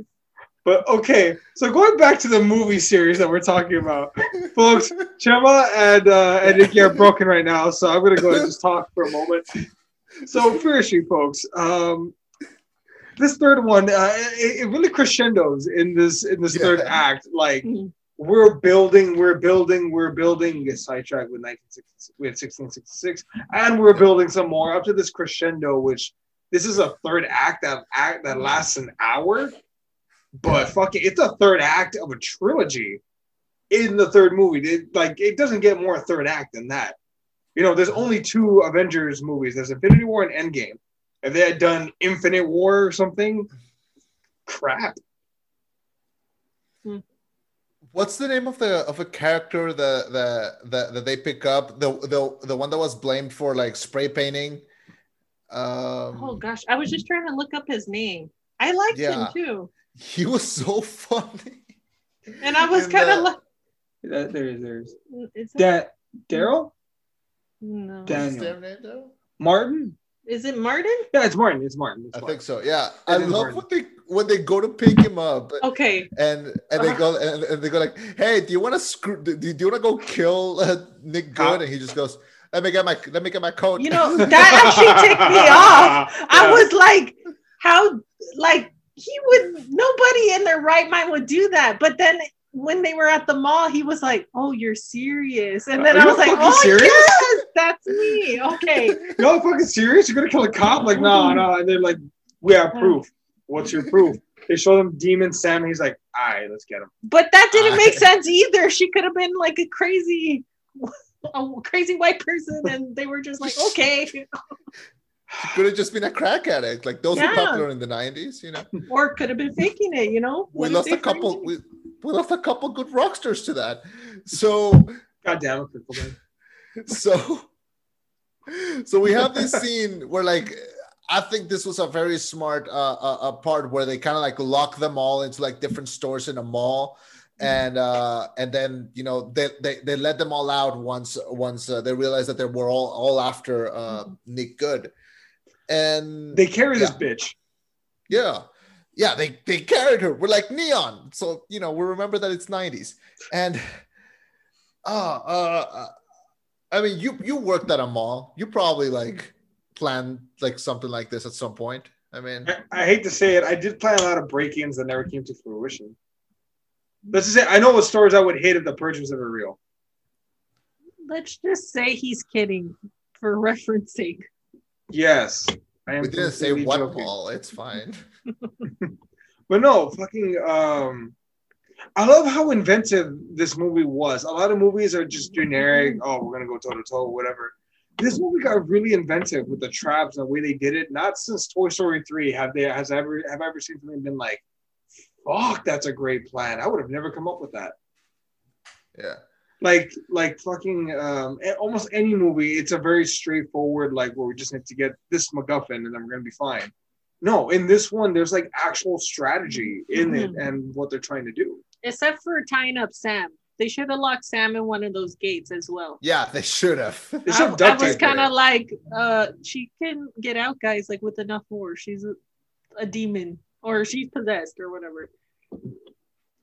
Speaker 2: But okay, so going back to the movie series that we're talking about, folks, Chema and uh, and Niki are broken right now, so I'm gonna go ahead and just talk for a moment. So Fear Street, folks, um, this third one, uh, it, it really crescendos in this in this third act. Like
Speaker 3: Mhm.
Speaker 2: We're building, we're building, we're building. We get sidetracked with 1966, with 1666, and we're building some more up to this crescendo, which this is a third act that act that lasts an hour. But fucking, it's a third act of a trilogy in the third movie. It, like, it doesn't get more third act than that. You know, there's only two Avengers movies. There's Infinity War and Endgame. If they had done Infinite War or something, crap.
Speaker 1: What's the name of the of a character that that that, that they pick up? The the the one that was blamed for like spray painting. Um,
Speaker 3: Oh gosh, I was just trying to look up his name. I liked
Speaker 1: Yeah.
Speaker 3: him too,
Speaker 1: he was so funny.
Speaker 3: and I was kind of like,
Speaker 2: That, there is, there's
Speaker 3: is it,
Speaker 2: that Daryl
Speaker 3: no.
Speaker 2: Dan-
Speaker 1: What's their name though?
Speaker 2: Martin.
Speaker 3: Is it Martin?
Speaker 2: Yeah, it's Martin. It's Martin. It's
Speaker 1: I think so. Yeah,
Speaker 2: It
Speaker 1: I love
Speaker 2: Martin.
Speaker 1: when they when they go to pick him up
Speaker 3: Okay,
Speaker 1: and and they go and, and they go like, "Hey, do you want to screw? Do, do you want to go kill uh, Nick Goode?" And he just goes, "Let me get my let me get my coat."
Speaker 3: you know that actually ticked me off. I was like, how like he would nobody in their right mind would do that. But then when they were at the mall, he was like, "Oh, you're serious," and then
Speaker 2: Are
Speaker 3: I was like, "Oh
Speaker 2: serious?"
Speaker 3: yes, that's me." Okay,
Speaker 2: Y'all fucking serious? You're gonna kill a cop? Like, no, no. And they're like, we have proof. What's your proof? They show them Demon Sam, he's like, all right, let's get him.
Speaker 3: but that didn't make
Speaker 1: I-
Speaker 3: sense either. She could have been like a crazy. A crazy white person, and they were just like, okay,
Speaker 1: Could have just been a crack addict. Like those were popular in the '90s. You know,
Speaker 3: or could have been faking it. You know,
Speaker 1: we
Speaker 3: What if
Speaker 1: lost a couple. We, we lost a couple good rockstars to that. So
Speaker 2: God damn it,
Speaker 1: so so we have this scene where like i think this was a very smart uh, uh, uh part where they kind of like lock them all into like different stores in a mall and uh and then you know they they, they let them all out once once uh, they realized that they were all all after uh nick goode and
Speaker 2: They carry this bitch.
Speaker 1: yeah. Yeah, they, they carried her. We're like neon. So, you know, we remember that it's 90s. And uh, uh uh, I mean you you worked at a mall. You probably like planned like something like this at some point. I mean
Speaker 2: I, I hate to say it, I did plan a lot of break-ins that never came to fruition. Let's just say I know what stories I would hate if the purge was ever real.
Speaker 3: Let's just say he's kidding for reference sake.
Speaker 2: Yes. I am
Speaker 1: we didn't say
Speaker 2: completely
Speaker 1: what
Speaker 2: joking.
Speaker 1: mall. It's fine.
Speaker 2: But no, fucking um I love how inventive this movie was. A lot of movies are just generic, oh, we're gonna go toe to toe, whatever. This movie got really inventive with the traps and the way they did it. Not since Toy Story 3 have they has ever have I ever seen something been like, fuck, that's a great plan. I would have never come up with that.
Speaker 1: Yeah.
Speaker 2: Like like fucking um almost any movie, it's a very straightforward, like where we just need to get this MacGuffin and then we're gonna be fine. No, in this one, there's like actual strategy in it and what they're trying to do.
Speaker 3: Except for tying up Sam. They should have locked Sam in one of those gates as well.
Speaker 1: Yeah, they should have.
Speaker 2: They
Speaker 3: I,
Speaker 2: should have
Speaker 3: I
Speaker 2: duct
Speaker 3: was kind of like, uh, she can get out, guys, like with enough force. She's a, a demon, or she's possessed, or whatever.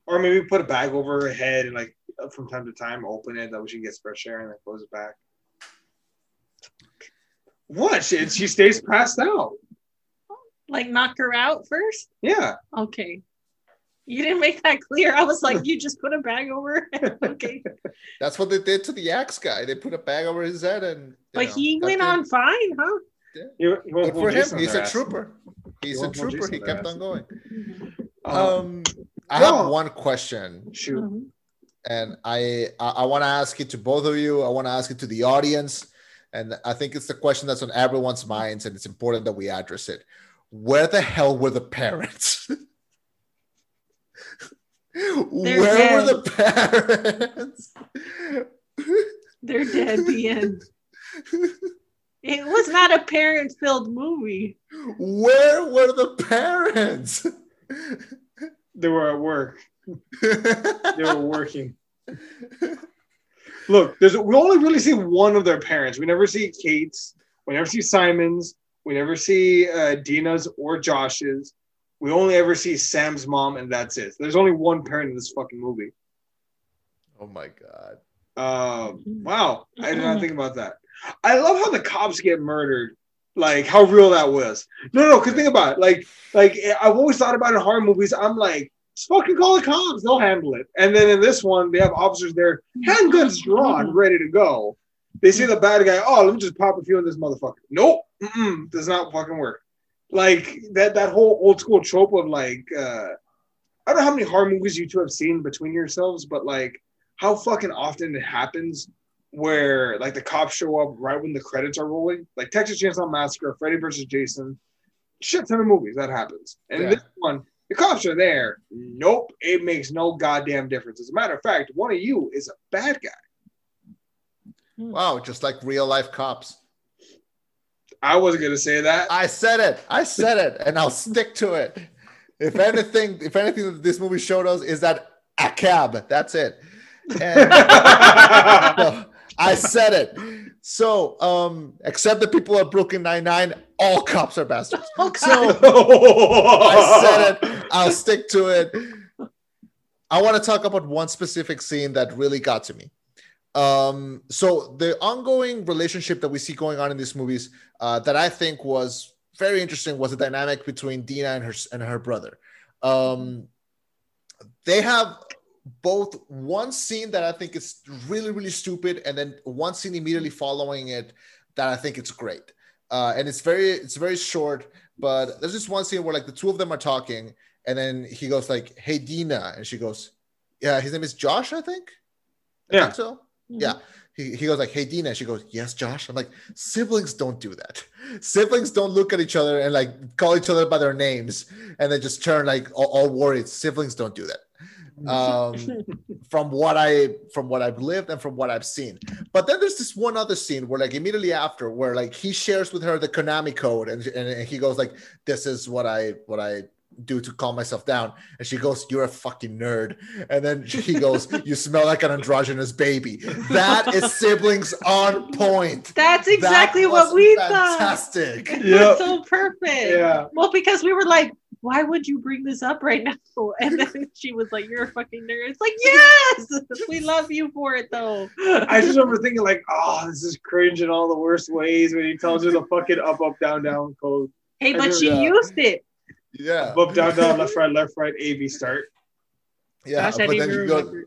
Speaker 2: Or maybe put a bag over her head and like from time to time open it that way she gets fresh air and then close it back. What? She, she stays passed out.
Speaker 3: Like knock her out first.
Speaker 2: Yeah.
Speaker 3: Okay. You didn't make that clear. I was like, you just put a bag over. her? okay.
Speaker 1: That's what they did to the axe guy. They put a bag over his head and
Speaker 3: But
Speaker 1: know,
Speaker 3: he went
Speaker 1: the-
Speaker 3: on fine, huh?
Speaker 2: You, you won't
Speaker 1: Good for him. He's a
Speaker 2: ass.
Speaker 1: trooper. He's
Speaker 2: You
Speaker 1: a trooper. He kept
Speaker 2: ass.
Speaker 1: on going.
Speaker 2: Um,
Speaker 1: Um, I
Speaker 2: no.
Speaker 1: have one question.
Speaker 2: shoot.
Speaker 3: Mhm.
Speaker 1: and I I, I want to ask it to both of you. I want to ask it to the audience, and I think it's the question that's on everyone's minds, and it's important that we address it. Where the hell were the parents? Where were the parents?
Speaker 3: They're dead. The end. It was not a parent-filled movie.
Speaker 1: Where were the parents?
Speaker 2: They were at work. They were working. Look, there's we only really see one of their parents. We never see Kate's. We never see Simon's. We never see uh, Deena's or Josh's. We only ever see Sam's mom, and that's it. There's only one parent in this fucking movie.
Speaker 1: oh my god.
Speaker 2: Um, hmm. wow, I did not hmm. think about that. I love how the cops get murdered. Like how real that was. No, no, because think about it. Like, like I've always thought about in horror movies. I'm like, just fucking call the cops. They'll handle it. And then in this one, they have officers there, handguns drawn, hmm. ready to go. They see the bad guy. Oh, let me just pop a few in this motherfucker. Nope, mm-mm, does not fucking work. Like that that whole old school trope of like, uh, I don't know how many horror movies you two have seen between yourselves, but like how fucking often it happens where like the cops show up right when the credits are rolling, like Texas Chainsaw Massacre, Freddy versus Jason, shit ton of movies that happens. And
Speaker 1: Yeah.
Speaker 2: this one, the cops are there. Nope, it makes no goddamn difference. As a matter of fact, one of you is a bad guy.
Speaker 1: Wow, just like real life cops.
Speaker 2: I wasn't gonna say that.
Speaker 1: I said it. I said it, and I'll stick to it. If anything, if anything that this movie showed us is that a cab. That's it. And so, I said it. So, um, except the people at Brooklyn Nine Nine, all cops are bastards.
Speaker 3: Oh,
Speaker 1: So I said it. I'll stick to it. I want to talk about one specific scene that really got to me. Um, so the ongoing relationship that we see going on in these movies uh, that I think was very interesting was the dynamic between Deena and her and her brother. Um, they have both one scene that I think is really really stupid, and then one scene immediately following it that I think it's great. Uh, and it's very it's very short, but there's this one scene where like the two of them are talking, and then he goes like, "Hey Deena," and she goes, "Yeah, his name is Josh, I think." I
Speaker 2: Yeah.
Speaker 1: think so. Yeah. He, he goes like, "Hey Deena," she goes, "Yes, Josh." I'm like, siblings don't do that. Siblings don't look at each other and like call each other by their names and then just turn like all, all worried. Siblings don't do that. Um, from what I from what I've lived and from what I've seen. But then there's this one other scene where like immediately after where like he shares with her the Konami code and, and, and he goes like, "This is what I what I." do to calm myself down and she goes you're a fucking nerd and then he goes you smell like an androgynous baby that is siblings on point
Speaker 3: That's
Speaker 1: That
Speaker 3: exactly
Speaker 1: was
Speaker 3: what we thought.
Speaker 1: fantastic
Speaker 3: It
Speaker 2: Yeah.
Speaker 3: was so perfect.
Speaker 2: yeah.
Speaker 3: Well, because we were like, why would you bring this up right now? And then she was like, you're a fucking nerd. It's like, yes, we love you for it though.
Speaker 2: I just remember thinking like, oh, this is cringe in all the worst ways when he tells her the fucking up, up, down, down code.
Speaker 3: hey,
Speaker 2: I
Speaker 3: but she
Speaker 1: that.
Speaker 3: used it.
Speaker 1: Yeah
Speaker 2: Up, up, down, down, left, right, left, right, A, B, start.
Speaker 1: yeah
Speaker 3: Gosh, I
Speaker 1: but
Speaker 3: didn't
Speaker 1: then
Speaker 3: even
Speaker 1: you go.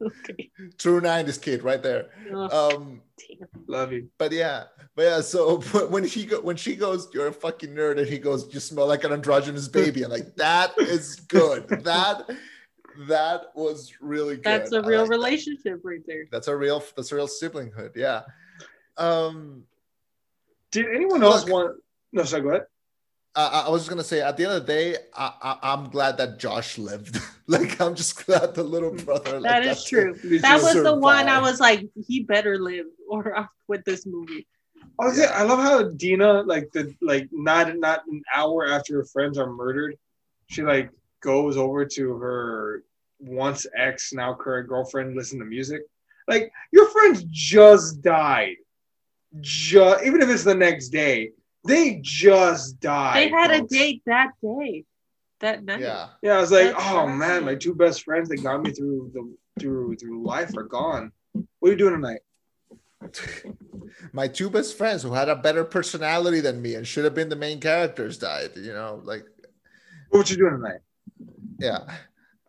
Speaker 3: Okay.
Speaker 1: true 90s kid right there
Speaker 3: Ugh,
Speaker 1: um
Speaker 3: damn.
Speaker 2: Love you.
Speaker 1: But yeah, but yeah. So but when he go, when she goes, "You're a fucking nerd," and he goes, "You smell like an androgynous baby," I'm like, that is good. that that was really good.
Speaker 3: That's a real
Speaker 1: like that.
Speaker 3: relationship right there.
Speaker 1: That's a real. That's a real siblinghood. Yeah. Um.
Speaker 2: Did anyone else
Speaker 1: Look.
Speaker 2: want? No, sorry, go ahead.
Speaker 1: I, I- I was just gonna say, at the end of the day, I, I, I'm glad that Josh lived. like, I'm just glad the little hmm. brother. Like,
Speaker 3: That is true.
Speaker 2: Me
Speaker 3: That
Speaker 2: too.
Speaker 3: was the one I was like, he better live or off with this movie.
Speaker 2: I was I love how Deena, like the like not not an hour after her friends are murdered, she like goes over to her once ex, now current girlfriend, listen to music. Like your friends just died. Just even if it's the next day, they just died.
Speaker 3: They had a date that day, that night.
Speaker 1: Yeah.
Speaker 2: Yeah, I was like,
Speaker 3: That's
Speaker 2: oh
Speaker 3: right.
Speaker 2: man, my two best friends that got me through the through through life are gone. What are you doing tonight?
Speaker 1: My two best friends who had a better personality than me and should have been the main characters died. You know, like,
Speaker 2: What you doing tonight?
Speaker 1: yeah.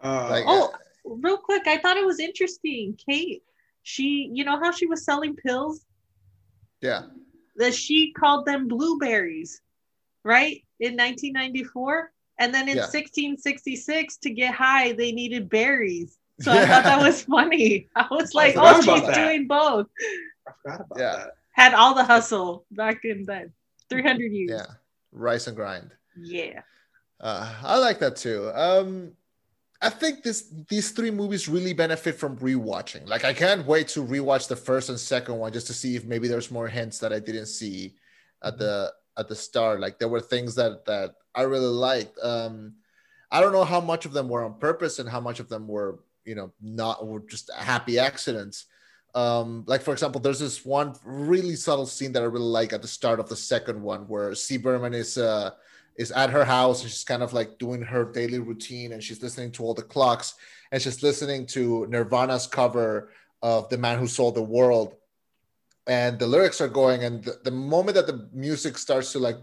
Speaker 2: Uh,
Speaker 1: Like-
Speaker 3: Oh, real quick, I thought it was interesting. Kate, she, you know how she was selling pills?
Speaker 1: Yeah.
Speaker 3: That she called them blueberries, right? In 1994. And then in
Speaker 1: Yeah.
Speaker 3: 1666, to get high, they needed berries. So I thought that was funny. I was like,
Speaker 2: forgot
Speaker 3: oh, she's
Speaker 2: that.
Speaker 3: doing both.
Speaker 2: I forgot about
Speaker 1: Yeah.
Speaker 2: that.
Speaker 3: Had all the hustle back in then. 300 years.
Speaker 1: Yeah. Rice and grind.
Speaker 3: Yeah.
Speaker 1: Uh, I like that too. Um, I think this these three movies really benefit from rewatching. Like I can't wait to rewatch the first and second one just to see if maybe there's more hints that I didn't see at the at the start. Like there were things that that I really liked. Um, I don't know how much of them were on purpose and how much of them were you know not were just happy accidents. Um, like for example, there's this one really subtle scene that I really like at the start of the second one where C. Berman is uh is at her house and she's kind of like doing her daily routine and she's listening to all the clocks and she's listening to Nirvana's cover of The Man Who Sold the World. And the lyrics are going, and the, the moment that the music starts to like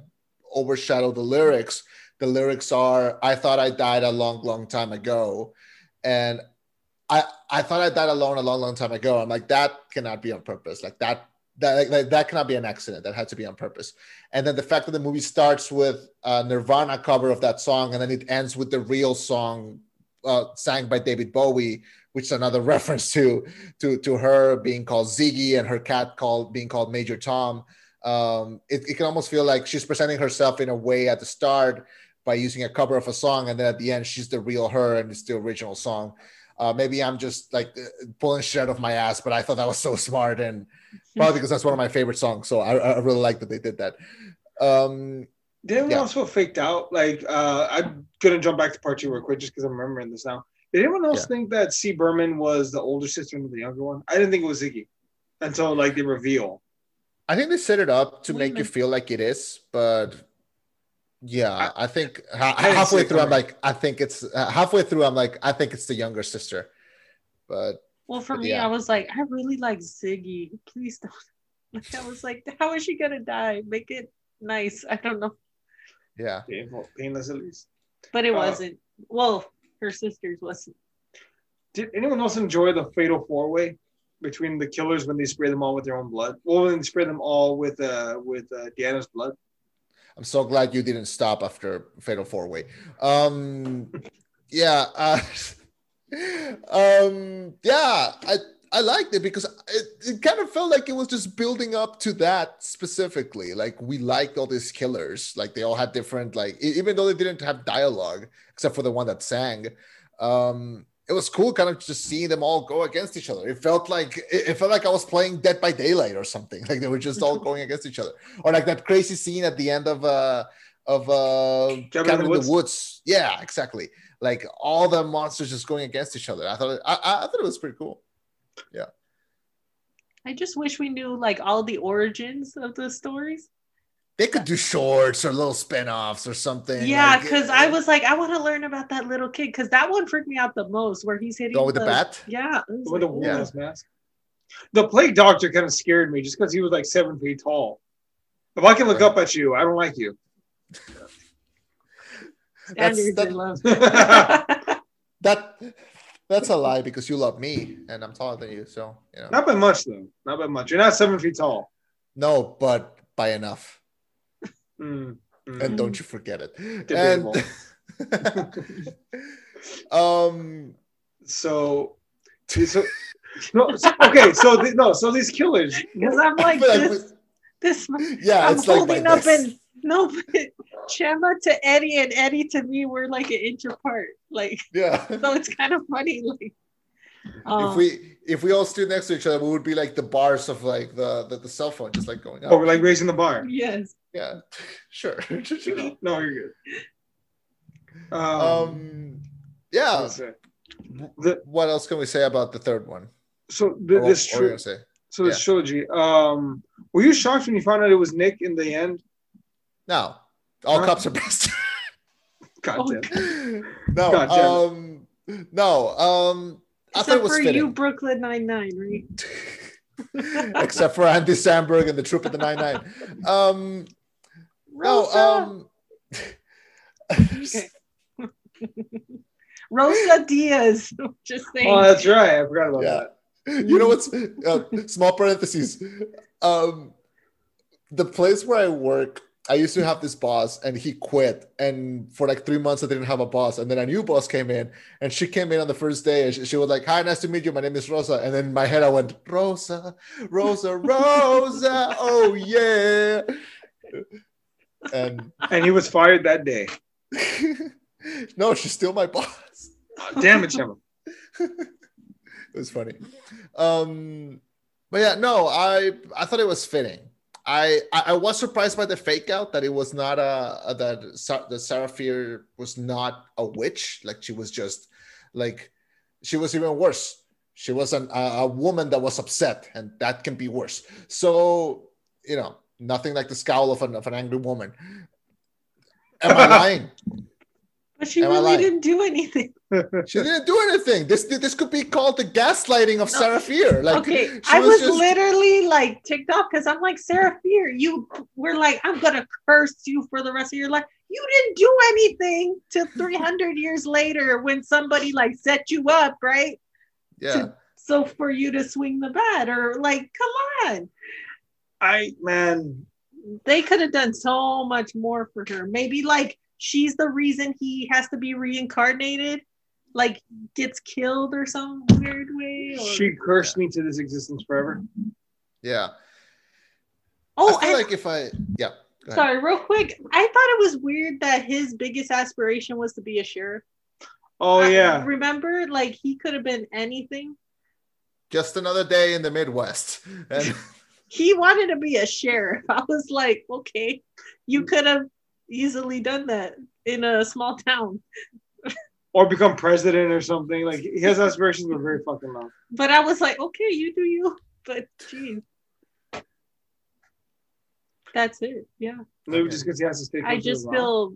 Speaker 1: overshadow the lyrics, the lyrics are, I thought I died a long, long time ago. And I, I thought I died alone a long, long time ago. I'm like, that cannot be on purpose. Like that that like, that cannot be an accident. That had to be on purpose. And then the fact that the movie starts with a Nirvana cover of that song, and then it ends with the real song uh, sang by David Bowie, which is another reference to to to her being called Ziggy and her cat called being called Major Tom. Um, it, it can almost feel like she's presenting herself in a way at the start by using a cover of a song, and then at the end she's the real her and it's the original song. Uh, maybe I'm just like uh, pulling shit out of my ass, but I thought that was so smart and probably because that's one of my favorite songs. So I, I really like that they did that. Um,
Speaker 2: Did anyone
Speaker 1: Yeah.
Speaker 2: else feel faked out? Like, uh, I'm gonna jump back to part two real quick, just because I'm remembering this now. Did anyone else
Speaker 1: Yeah.
Speaker 2: think that C. Berman was the older sister and the younger one? I didn't think it was Ziggy until like the reveal.
Speaker 1: I think they set it up to
Speaker 3: Wait
Speaker 1: make you feel like it is, but yeah, I, think ha-
Speaker 2: I
Speaker 1: halfway through, I'm like, I think it's uh, halfway through, I'm like, I think it's the younger sister, but
Speaker 3: Well, for
Speaker 1: But
Speaker 3: me,
Speaker 1: yeah.
Speaker 3: I was like, I really like Ziggy. Please don't. Like, I was like, how is she gonna die? Make it nice. I don't know,
Speaker 1: yeah,
Speaker 2: Painful, painless at least.
Speaker 3: but it
Speaker 2: Uh,
Speaker 3: wasn't. Well, her sisters wasn't.
Speaker 2: Did anyone else enjoy the fatal four way between the killers when they spray them all with their own blood? Well, when they spray them all with uh with uh, Deanna's blood.
Speaker 1: I'm so glad you didn't stop after Fatal Four Way. Um, yeah, uh, um, yeah, I I liked it because it, it kind of felt like it was just building up to that specifically. Like we liked all these killers, like they all had different, like even though they didn't have dialogue except for the one that sang. Um, it was cool, kind of just seeing them all go against each other. It felt like it, it felt like I was playing Dead by Daylight or something. Like they were just all going against each other, or like that crazy scene at the end of uh of uh Cabin, in, the, woods. Yeah, exactly. Like all the monsters just going against each other. I thought it, I, I I thought it was pretty cool. Yeah.
Speaker 3: I just wish we knew like all the origins of the stories.
Speaker 1: They could do shorts or little spin-offs or something.
Speaker 3: Yeah,
Speaker 1: like,
Speaker 3: because I was like, I want to learn about that little kid because that one freaked me out the most, where he's hitting
Speaker 1: go with the bat.
Speaker 3: Yeah,
Speaker 2: With a
Speaker 3: like,
Speaker 1: Yeah.
Speaker 2: mask. The plague doctor kind of scared me just because he was like seven feet tall. If I can look
Speaker 1: Right.
Speaker 2: up at you, I don't like you.
Speaker 1: That's-
Speaker 3: standards
Speaker 1: that-
Speaker 3: in.
Speaker 1: That that's a lie because you love me and I'm taller than you. So you know.
Speaker 2: Not by much though. Not by much. You're not seven feet tall.
Speaker 1: No, but by enough.
Speaker 2: Mm, mm.
Speaker 1: And don't you forget it.
Speaker 2: Debatable.
Speaker 1: And um
Speaker 2: So, so, no, so- okay. So the, no, so these killers.
Speaker 3: Because I'm like
Speaker 1: feel like
Speaker 3: this, this
Speaker 1: yeah,
Speaker 3: I'm
Speaker 1: it's like
Speaker 3: holding
Speaker 1: my
Speaker 3: up
Speaker 1: this.
Speaker 3: and no, but Chema to Eddie and Eddie to me were like an inch apart. Like
Speaker 1: yeah.
Speaker 3: so, it's kind of funny. Like um,
Speaker 1: if we if we all stood next to each other, we would be like the bars of like the the, the cell phone, just like going up.
Speaker 2: Oh, we're like raising the bar.
Speaker 3: yes,
Speaker 1: yeah, sure.
Speaker 2: No, you're good. Um,
Speaker 1: um, yeah.
Speaker 2: the,
Speaker 1: What else can we say about the third one?
Speaker 2: so the,
Speaker 1: Or
Speaker 2: this
Speaker 1: what
Speaker 2: tri-
Speaker 1: gonna say?
Speaker 2: so this
Speaker 1: yeah.
Speaker 2: trilogy. Um, were you shocked when you found out it was Nick in the end?
Speaker 1: No, all
Speaker 2: Huh?
Speaker 1: cops are best.
Speaker 2: God damn.
Speaker 1: no,
Speaker 2: God damn
Speaker 1: um, no, um, I thought it
Speaker 3: except
Speaker 1: was
Speaker 3: for
Speaker 1: fitting.
Speaker 3: you, Brooklyn Nine Nine, right?
Speaker 1: Except for Andy Samberg and the Troop of the Nine Nine. Um, no,
Speaker 3: Rosa,
Speaker 1: um,
Speaker 3: Rosa Diaz. Just saying.
Speaker 2: Oh, that's right. I forgot about
Speaker 1: Yeah.
Speaker 2: that.
Speaker 1: you know what's uh, small parentheses um the place where i work i used to have this boss and he quit and for like three months i didn't have a boss and then a new boss came in and she came in on the first day and she, she was like hi nice to meet you my name is rosa and then in my head i went rosa rosa rosa oh yeah and
Speaker 2: And he was fired that day.
Speaker 1: no she's still my boss
Speaker 2: Damn it, Chema.
Speaker 1: it was funny. Um, but yeah, no, I I thought it was fitting. I, I I was surprised by the fake out that it was not a, a that Sa- the Sarah Fier was not a witch. Like she was just like she was even worse. She was an, a, a woman that was upset, and that can be worse. So you know, nothing like the scowl of an of an angry woman. Am I lying?
Speaker 3: But she
Speaker 1: Am
Speaker 3: really didn't do anything.
Speaker 1: She didn't do anything. This this could be called the gaslighting of
Speaker 3: No.
Speaker 1: Sarah Fier. Like
Speaker 3: okay,
Speaker 1: she
Speaker 3: I was,
Speaker 1: just-
Speaker 3: literally like ticked off because I'm like, Sarah Fier, you were like, I'm gonna curse you for the rest of your life. You didn't do anything till 300 years later when somebody like set you up, right?
Speaker 1: yeah.
Speaker 3: So for you to swing the bat or like, come on.
Speaker 2: I man,
Speaker 3: They could have done so much more for her. Maybe like she's the reason he has to be reincarnated, like gets killed or some weird way. Or...
Speaker 2: she cursed me to this existence forever.
Speaker 1: Yeah.
Speaker 3: oh,
Speaker 1: I feel
Speaker 3: and
Speaker 1: like if I yeah.
Speaker 3: Sorry, real quick. I thought it was weird that his biggest aspiration was to be a sheriff.
Speaker 2: Oh
Speaker 3: I-
Speaker 2: yeah.
Speaker 3: remember, like he could have been anything.
Speaker 1: Just another day in the Midwest. And
Speaker 3: He wanted to be a sheriff. I was like, okay, you mm. could have easily done that in a small town.
Speaker 2: Or become president or something. Like his aspirations were very fucking low.
Speaker 3: But I was like, okay, you do you. But geez. That's it. Yeah.
Speaker 2: Maybe
Speaker 1: Okay.
Speaker 2: just because he has to stay.
Speaker 3: I just feel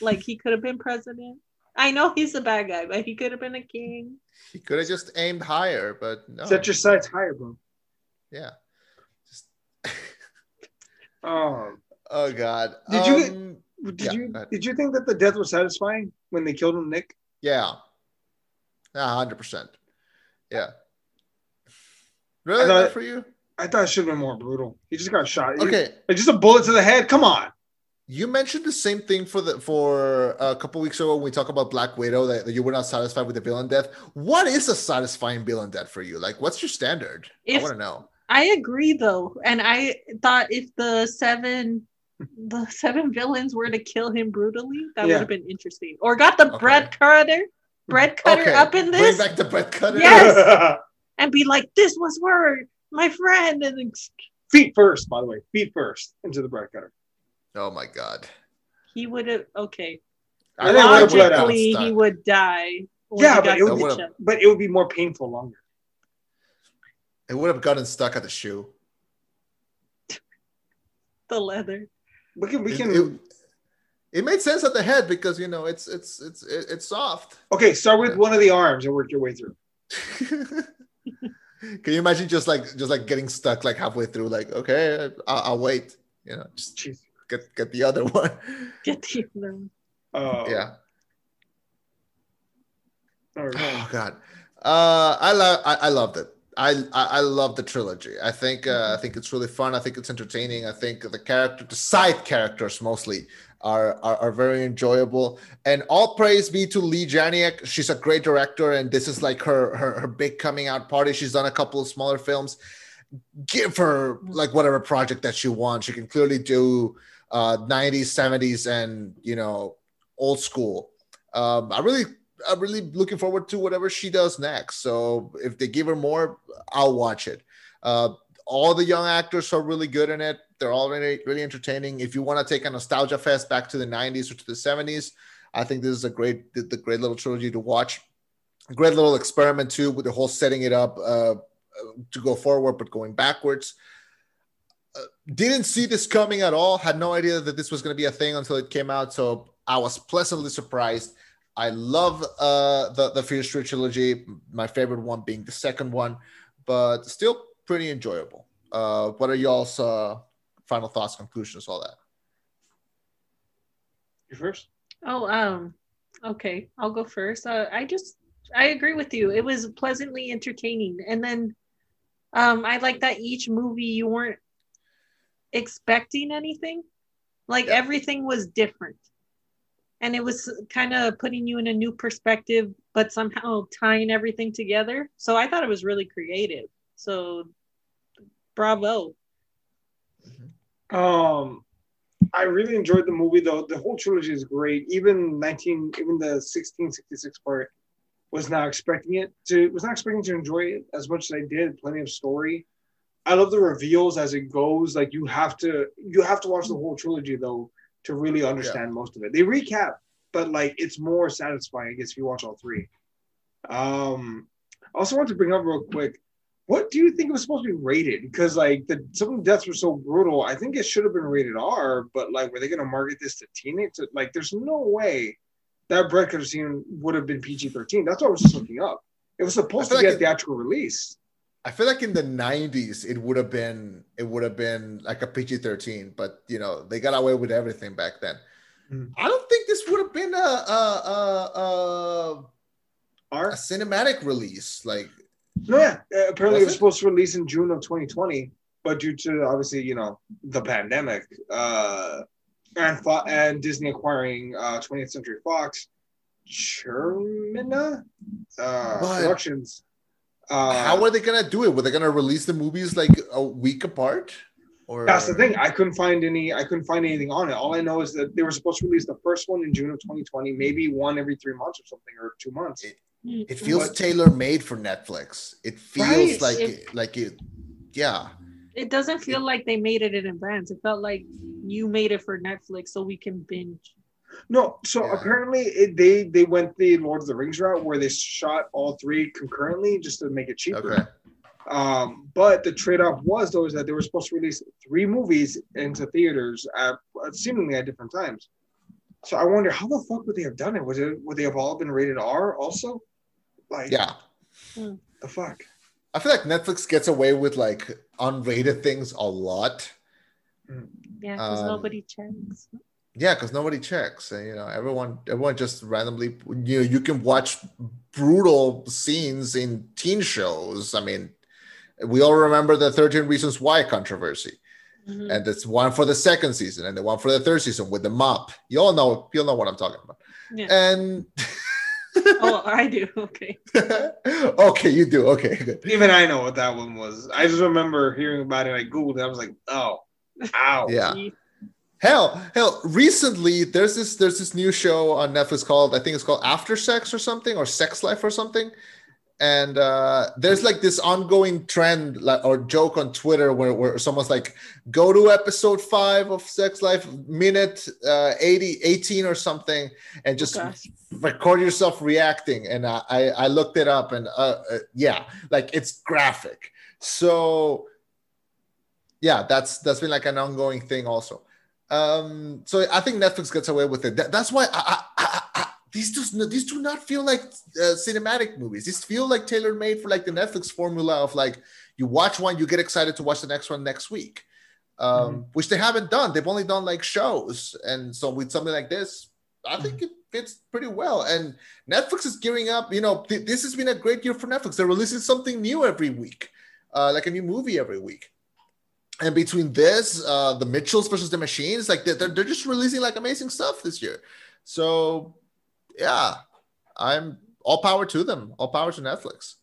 Speaker 3: like he could have been president. I know he's a bad guy, but he could have been a king.
Speaker 1: he could have just aimed higher, but no.
Speaker 2: set your sights higher, bro.
Speaker 1: yeah. Just
Speaker 2: Um,
Speaker 1: oh god.
Speaker 2: Did you
Speaker 1: Um,
Speaker 2: did
Speaker 1: Yeah,
Speaker 2: you
Speaker 1: go
Speaker 2: did you think that the death was satisfying when they killed him, Nick?
Speaker 1: Yeah. A hundred percent. Yeah. Really?
Speaker 2: I thought-
Speaker 1: Not for you?
Speaker 2: I thought it should have been more brutal. He just got shot.
Speaker 1: Okay.
Speaker 2: Like, just a bullet to the head. Come on.
Speaker 1: You mentioned the same thing for the for a couple weeks ago when we talk about Black Widow that, that you were not satisfied with the villain death. What is a satisfying villain death for you? Like, what's your standard?
Speaker 3: If-
Speaker 1: I want to know.
Speaker 3: I agree though, and I thought if the seven the seven villains were to kill him brutally, that
Speaker 2: Yeah.
Speaker 3: would have been interesting. Or got the
Speaker 1: Okay.
Speaker 3: bread cutter, bread cutter
Speaker 1: Okay,
Speaker 3: up in
Speaker 1: Bring
Speaker 3: this
Speaker 1: back the bread cutter.
Speaker 3: Yes. and be like, "This was word, my friend," and then
Speaker 2: Feet first, by the way. Feet first into the bread cutter.
Speaker 1: Oh my god.
Speaker 3: he would have. Okay,
Speaker 2: I think it would've bled out.
Speaker 3: logically, uh,
Speaker 1: he
Speaker 3: would die.
Speaker 2: Yeah, but it would
Speaker 1: be-
Speaker 2: But it would be more painful longer.
Speaker 1: It would have gotten stuck at the shoe.
Speaker 3: the leather.
Speaker 2: We can we
Speaker 1: It-
Speaker 2: can
Speaker 1: it, it made sense at the head because you know it's it's it's it's soft.
Speaker 2: okay, start with one of the arms and work your way through.
Speaker 1: Can you imagine just like just like getting stuck like halfway through? Like, okay, I'll, I'll wait. You know, just
Speaker 2: Jeez.
Speaker 1: get get the other one.
Speaker 3: Get the other one.
Speaker 2: Uh,
Speaker 1: yeah.
Speaker 2: all right.
Speaker 1: Oh God. Uh, I love I, I loved it. I, I love the trilogy. I think uh, I think it's really fun. I think it's entertaining. I think the character, the side characters mostly are, are are very enjoyable. And all praise be to Leigh Janiak. She's a great director, and this is like her her her big coming out party. She's done a couple of smaller films. Give her like whatever project that she wants. She can clearly do uh 90s, 70s, and you know old school. Um, I really I'm really looking forward to whatever she does next. So if they give her more, I'll watch it. Uh, all the young actors are really good in it. They're all really, really entertaining. If you want to take a nostalgia fest back to the 90s or to the 70s, I think this is a great, the, great little trilogy to watch. Great little experiment too with the whole setting it up uh, to go forward, but going backwards. Uh, didn't see this coming at all. Had no idea that this was going to be a thing until it came out. So I was pleasantly surprised. I love uh, the the Fear Street trilogy. My favorite one being the second one, but still pretty enjoyable. Uh, what are y'all's uh, final thoughts, conclusions, all that?
Speaker 2: You first?
Speaker 3: Oh, um, okay, I'll go first. Uh, I just I agree with you. It was pleasantly entertaining, and then um, I like that each movie you weren't expecting anything, like
Speaker 1: Yeah.
Speaker 3: everything was different, and it was kind of putting you in a new perspective, but somehow tying everything together. So I thought it was really creative. So, bravo.
Speaker 2: Um, I really enjoyed the movie though. The whole trilogy is great. Even nineteen, even the sixteen sixty six part Was not expecting it to. Was not expecting to enjoy it as much as I did. Plenty of story. I love the reveals as it goes. Like you have to, you have to watch the whole trilogy though to really understand most of it. They recap, but like it's more satisfying, I guess, if you watch all three. Um, I also want to bring up real quick. What do you think it was supposed to be rated? Because like the some of the deaths were so brutal. I think it should have been rated R, but like were they gonna market this to teenagers? Like there's no way that Brett could have seen would have been PG 13. That's what I was just looking up. It was supposed to
Speaker 1: feel
Speaker 2: get
Speaker 1: like it-
Speaker 2: theatrical release.
Speaker 1: I feel like in the '90s it would have been it would have been like a PG-13, but you know they got away with everything back then.
Speaker 2: Mm.
Speaker 1: I don't think this would have been a a, a, a, a cinematic release. Like
Speaker 2: No, yeah. Uh, apparently, it was
Speaker 1: it?
Speaker 2: supposed to release in June of 2020, but due to obviously, you know, the pandemic, uh, and Fo- and Disney acquiring uh, 20th Century Fox, Chernin uh,
Speaker 1: But-
Speaker 2: Productions. Uh,
Speaker 1: how are they gonna do it? Were they gonna release the movies like a week apart? Or
Speaker 2: That's the thing. I couldn't find any. I couldn't find anything on it. All I know is that they were supposed to release the first one in June of 2020, maybe one every three months or something, or two months.
Speaker 1: It feels
Speaker 2: But-
Speaker 1: tailor made for Netflix. It feels
Speaker 2: Right.
Speaker 1: like
Speaker 3: It-
Speaker 1: it, like it. Yeah,
Speaker 3: It doesn't feel like they made it in advance. It felt like you made it for Netflix so we can binge.
Speaker 2: No, so
Speaker 1: Yeah.
Speaker 2: apparently it, they they went the Lord of the Rings route where they shot all three concurrently just to make it cheaper.
Speaker 1: okay.
Speaker 2: Um, but the trade-off was though is that they were supposed to release three movies into theaters at seemingly at different times. So I wonder how the fuck would they have done it? Was it would they have all been rated R also? Like
Speaker 1: Yeah,
Speaker 2: the fuck.
Speaker 1: I feel like Netflix gets away with like unrated things a lot.
Speaker 3: Yeah, because
Speaker 1: Um,
Speaker 3: nobody checks.
Speaker 1: Yeah, because nobody checks. And, you know, everyone everyone just randomly you know you can watch brutal scenes in teen shows. I mean, we all remember the 13 Reasons Why controversy.
Speaker 3: Mhm.
Speaker 1: And it's one for the second season and the one for the third season with the mop. You all know you all know what I'm talking about.
Speaker 3: Yeah.
Speaker 1: And
Speaker 3: oh, I do. Okay.
Speaker 1: okay, you do. Okay, good.
Speaker 2: Even I know what that one was. I just remember hearing about it. I googled it. I was like, oh, ow.
Speaker 1: Yeah. Hell, hell. Recently, there's this there's this new show on Netflix called I think it's called After Sex or something or Sex Life or something, and uh, there's like this ongoing trend like or joke on Twitter where where someone's like, go to episode five of Sex Life, minute uh, 80, 18 or something, and just
Speaker 3: Gosh.
Speaker 1: record yourself reacting. And I I, I looked it up and uh, uh, yeah, like it's graphic. So yeah, that's that's been like an ongoing thing also. Um, so I think Netflix gets away with it. That- that's why I, I, I, these do these do not feel like uh, cinematic movies. These feel like tailor made for like the Netflix formula of like you watch one, you get excited to watch the next one next week, um, which they haven't done. They've only done like shows, and so with something like this, I think it fits pretty well. And Netflix is gearing up. You know, th- this has been a great year for Netflix. They're releasing something new every week, uh, like a new movie every week and between this uh the mitchells versus the machines like they're, they're just releasing like amazing stuff this year so yeah i'm all power to them all power to netflix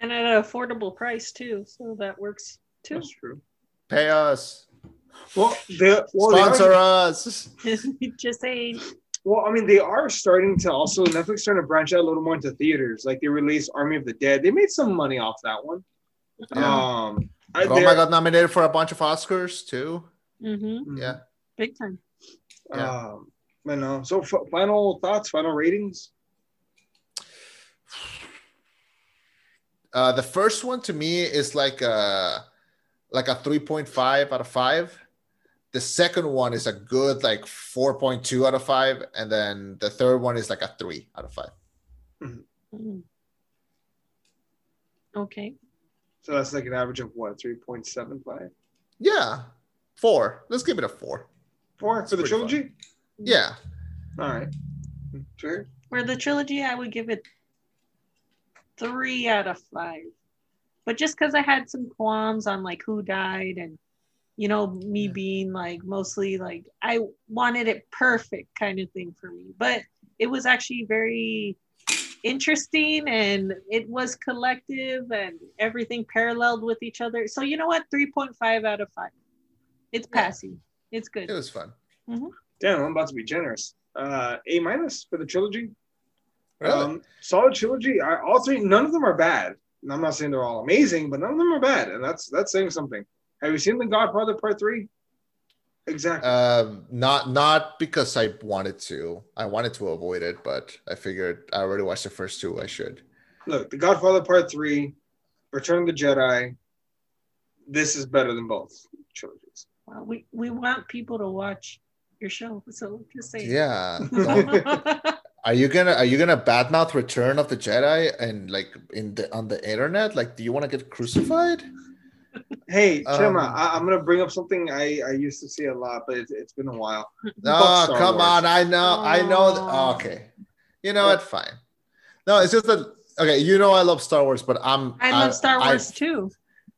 Speaker 3: And at an affordable price too, so that works too.
Speaker 2: That's true.
Speaker 1: pay us
Speaker 2: Well, they, well, they are-
Speaker 1: sponsor us
Speaker 3: Just saying.
Speaker 2: Well, I mean, they are starting to also Netflix starting to branch out a little more into theaters. Like they released Army of the Dead. They made some money off that one.
Speaker 1: Yeah.
Speaker 2: Um, I,
Speaker 1: oh my
Speaker 2: they're-
Speaker 1: god nominated for a bunch of oscars too
Speaker 3: hmm
Speaker 1: yeah
Speaker 3: Big time.
Speaker 1: Yeah.
Speaker 2: Um, I know. So, f- final thoughts, final ratings.
Speaker 1: uh the first one to me is like a like a 3.5 out of 5 the second one is a good like 4.2 out of 5 and then the third one is like a 3 out of 5
Speaker 3: Mhm. Okay.
Speaker 2: So that's like an average of what, three point seven five,
Speaker 1: Yeah, four. Let's give it a four.
Speaker 2: four for the
Speaker 1: pretty
Speaker 2: trilogy.
Speaker 1: Yeah,
Speaker 2: All right. Sure.
Speaker 3: For the trilogy, I would give it three out of five. But just because I had some qualms on like who died and you know, me
Speaker 1: Yeah.
Speaker 3: being like mostly like I wanted it perfect kind of thing for me. But it was actually very interesting and it was collective and everything paralleled with each other. So you know what? 3.5 out of 5. It's
Speaker 1: Yeah.
Speaker 3: passing. It's good.
Speaker 1: it was fun.
Speaker 2: Damn, I'm about to be generous. Uh, A minus for the trilogy.
Speaker 1: Really?
Speaker 2: Um, solid trilogy. I, all three. None of them are bad. And I'm not saying they're all amazing, but none of them are bad, and that's that's saying something. Have you seen The Godfather Part Three? Exactly.
Speaker 1: Um, not not because I wanted to. I wanted to avoid it, but I figured I already watched the first two. I should.
Speaker 2: Look, The Godfather Part Three, Return of the Jedi. This is better than both trilogies.
Speaker 3: Well, we we want people to watch your show, so just say.
Speaker 1: Yeah. are you gonna Are you gonna badmouth Return of the Jedi and like in the on the internet? Like, do you want to get crucified?
Speaker 2: Hey, Chema,
Speaker 1: Um,
Speaker 2: I, I'm gonna bring up something I, I used to see a lot, but it's, it's been a while.
Speaker 1: Oh, come
Speaker 2: Wars.
Speaker 1: on! I know, I know. th-
Speaker 3: Aw.
Speaker 1: okay, you know what? Fine. No, it's just that. Okay, you know I love Star Wars, but I'm.
Speaker 3: I love Star Wars too.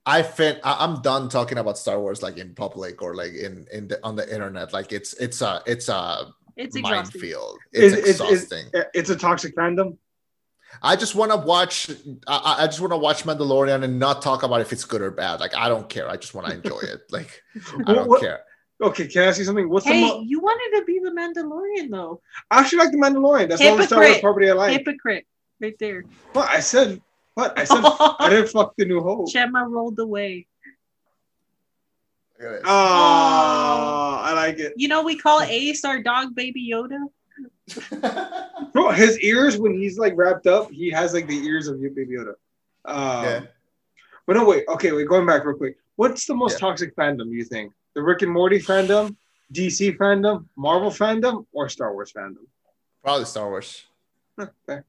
Speaker 1: I fin I, I'm done talking about Star Wars like in public or like in in the on the internet. Like it's it's a it's a
Speaker 3: It's exhausting.
Speaker 1: minefield. It's
Speaker 2: Is- is- is-
Speaker 1: exhausting.
Speaker 2: It's a toxic fandom.
Speaker 1: I just want to watch. I, I- I just want to watch Mandalorian and not talk about if it's good or bad. Like I don't care. I just want to enjoy it. Like I don't
Speaker 2: What-
Speaker 1: care.
Speaker 2: Okay, can I ask you something? What's the
Speaker 3: Hey,
Speaker 2: mo-
Speaker 3: you wanted to be the Mandalorian though.
Speaker 2: I actually like the Mandalorian. That's the only Star Wars
Speaker 3: Hypocrite.
Speaker 2: property I like.
Speaker 3: Hypocrite, right there.
Speaker 2: What I said? What I said? I didn't fuck the New Hope.
Speaker 3: Gemma rolled away.
Speaker 1: Look at this.
Speaker 2: Oh, I like it.
Speaker 3: You know, we call Ace our dog, Baby Yoda.
Speaker 2: Bro, his ears when he's like wrapped up, he has like the ears of Baby Yoda. Um,
Speaker 1: Yeah.
Speaker 2: But no, wait. Okay, wait. Going back real quick. What's the most
Speaker 1: Yeah.
Speaker 2: toxic fandom you think? The Rick and Morty fandom, DC fandom, Marvel fandom, or Star Wars fandom?
Speaker 1: Probably Star Wars.
Speaker 2: Huh, fair.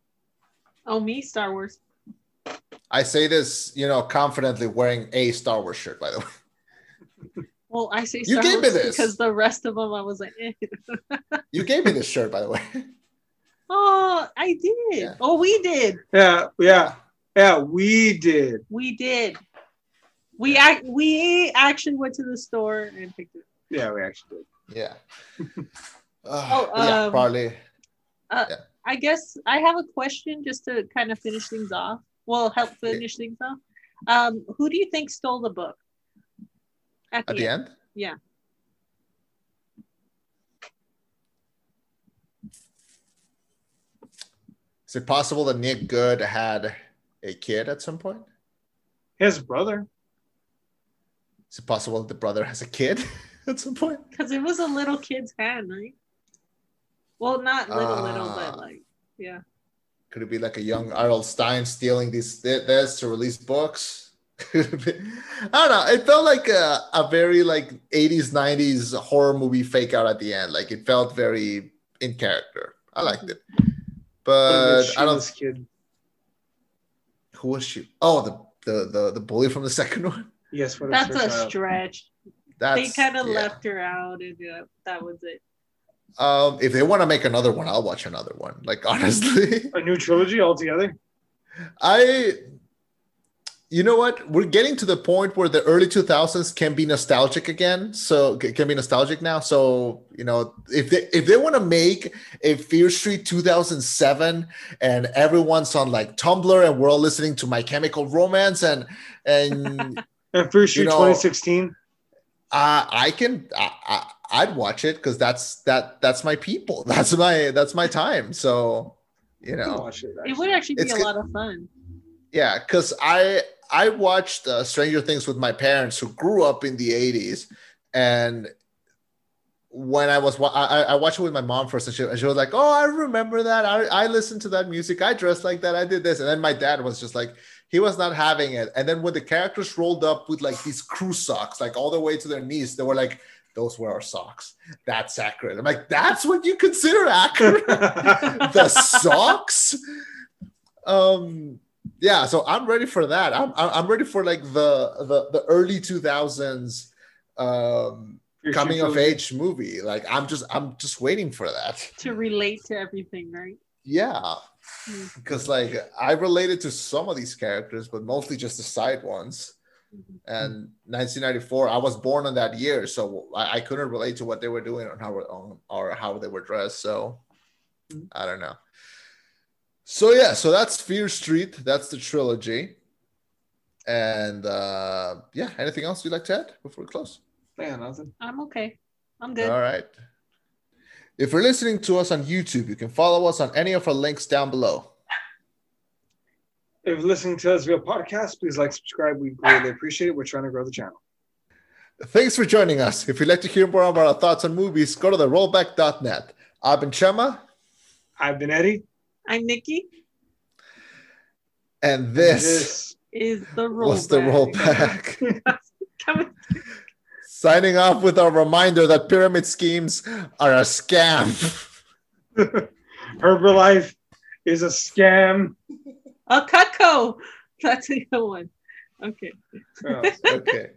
Speaker 3: Oh, me, Star Wars.
Speaker 1: I say this, you know, confidently wearing a Star Wars shirt. By the way,
Speaker 3: Well, I say
Speaker 1: You
Speaker 3: Star
Speaker 1: gave me this.
Speaker 3: because the rest of them I was like, eh.
Speaker 1: you gave me this shirt. By the way.
Speaker 3: oh, I did.
Speaker 1: Yeah.
Speaker 3: Oh, we did.
Speaker 2: Yeah, yeah, yeah. We did.
Speaker 3: We did. We act. We actually went to the store and picked it.
Speaker 2: Yeah, we actually did.
Speaker 1: Yeah. Uh,
Speaker 3: Oh,
Speaker 1: yeah,
Speaker 3: um,
Speaker 1: probably.
Speaker 3: I guess I have a question just to kind of finish things off. Well, help finish things off. Um, who do you think stole the book?
Speaker 1: At the end.
Speaker 3: Yeah.
Speaker 1: Is it possible that Nick Goode had a kid at some point?
Speaker 2: His brother.
Speaker 1: Is it possible that the brother has a kid at some point?
Speaker 3: Because it was a little kid's hand, right? Well, not little, little,
Speaker 1: Ah.
Speaker 3: but like, yeah.
Speaker 1: Could it be like a young R.L. Stine stealing these this to release books? Could it be- I don't know. It felt like a, a very like 80s, 90s horror movie fake out at the end. Like it felt very in character. I liked it. But I don't
Speaker 2: Sheila's kid.
Speaker 1: who was she? Oh, the the the, the bully from the second one.
Speaker 2: Yes, what
Speaker 3: That's a
Speaker 2: child.
Speaker 3: stretch.
Speaker 1: That's
Speaker 3: they kind of
Speaker 1: yeah.
Speaker 3: left her out, and yeah, that was it.
Speaker 1: Um, if they want to make another one, I'll watch another one. Like honestly,
Speaker 2: A new trilogy altogether.
Speaker 1: I, you know what? We're getting to the point where the early two thousands can be nostalgic again. So c- can be nostalgic now. So you know, if they if they want to make a Fear Street two thousand seven, and everyone's on like Tumblr, and we're all listening to My Chemical Romance, and and
Speaker 2: And Fear Street
Speaker 1: know-
Speaker 2: 2016.
Speaker 1: uh, I can I, I, I'd watch it because that's that that's my people. That's my that's my time. So you know.
Speaker 2: it,
Speaker 3: It would actually be
Speaker 1: It's
Speaker 3: a
Speaker 1: good.
Speaker 3: lot of fun.
Speaker 1: Yeah, because I I watched uh, Stranger Things with my parents who grew up in the '80s, and when I was wa- I, I- I watched it with my mom first, and she, and she was like, "Oh, I remember that. I I listened to that music. I dressed like that. I did this." And then my dad was just like, he was not having it. And then when the characters rolled up with like these crew socks, like all the way to their knees, they were like, "Those were our socks. That's accurate." I'm like, "That's what you consider accurate." the socks um yeah so i'm ready for that i'm i'm I'm ready for like the the, the early 2000s um
Speaker 2: Fear
Speaker 1: coming of
Speaker 2: trilogy.
Speaker 1: age movie like i'm just i'm just waiting for that
Speaker 3: to relate to everything, right?
Speaker 1: yeah because like i related to some of these characters but mostly just the side ones
Speaker 3: Mhm.
Speaker 1: and 1994 i was born on that year so i, I couldn't relate to what they were doing on how on, or how they were dressed so
Speaker 2: Mhm.
Speaker 1: i don't know so yeah so that's fear street that's the trilogy and uh yeah anything else you'd like to add before we close
Speaker 2: Yeah, nothing.
Speaker 3: I'm okay. I'm good.
Speaker 1: all right If you're listening to us on YouTube, you can follow us on any of our links down below.
Speaker 2: If you're listening to us via podcast, please like, subscribe. We greatly appreciate it. We're trying to grow the channel.
Speaker 1: Thanks for joining us. If you'd like to hear more about our thoughts on movies, go to the rollback.net. I've been Chema,
Speaker 2: I've been Eddie.
Speaker 3: I'm Niki.
Speaker 1: and this,
Speaker 2: This
Speaker 3: Is the roll
Speaker 1: was the rollback.
Speaker 3: Coming
Speaker 1: Signing off with a reminder that pyramid schemes are a scam.
Speaker 2: Herbalife is a scam.
Speaker 3: a Cutco. That's a good one. Okay.
Speaker 2: Oh.
Speaker 1: okay.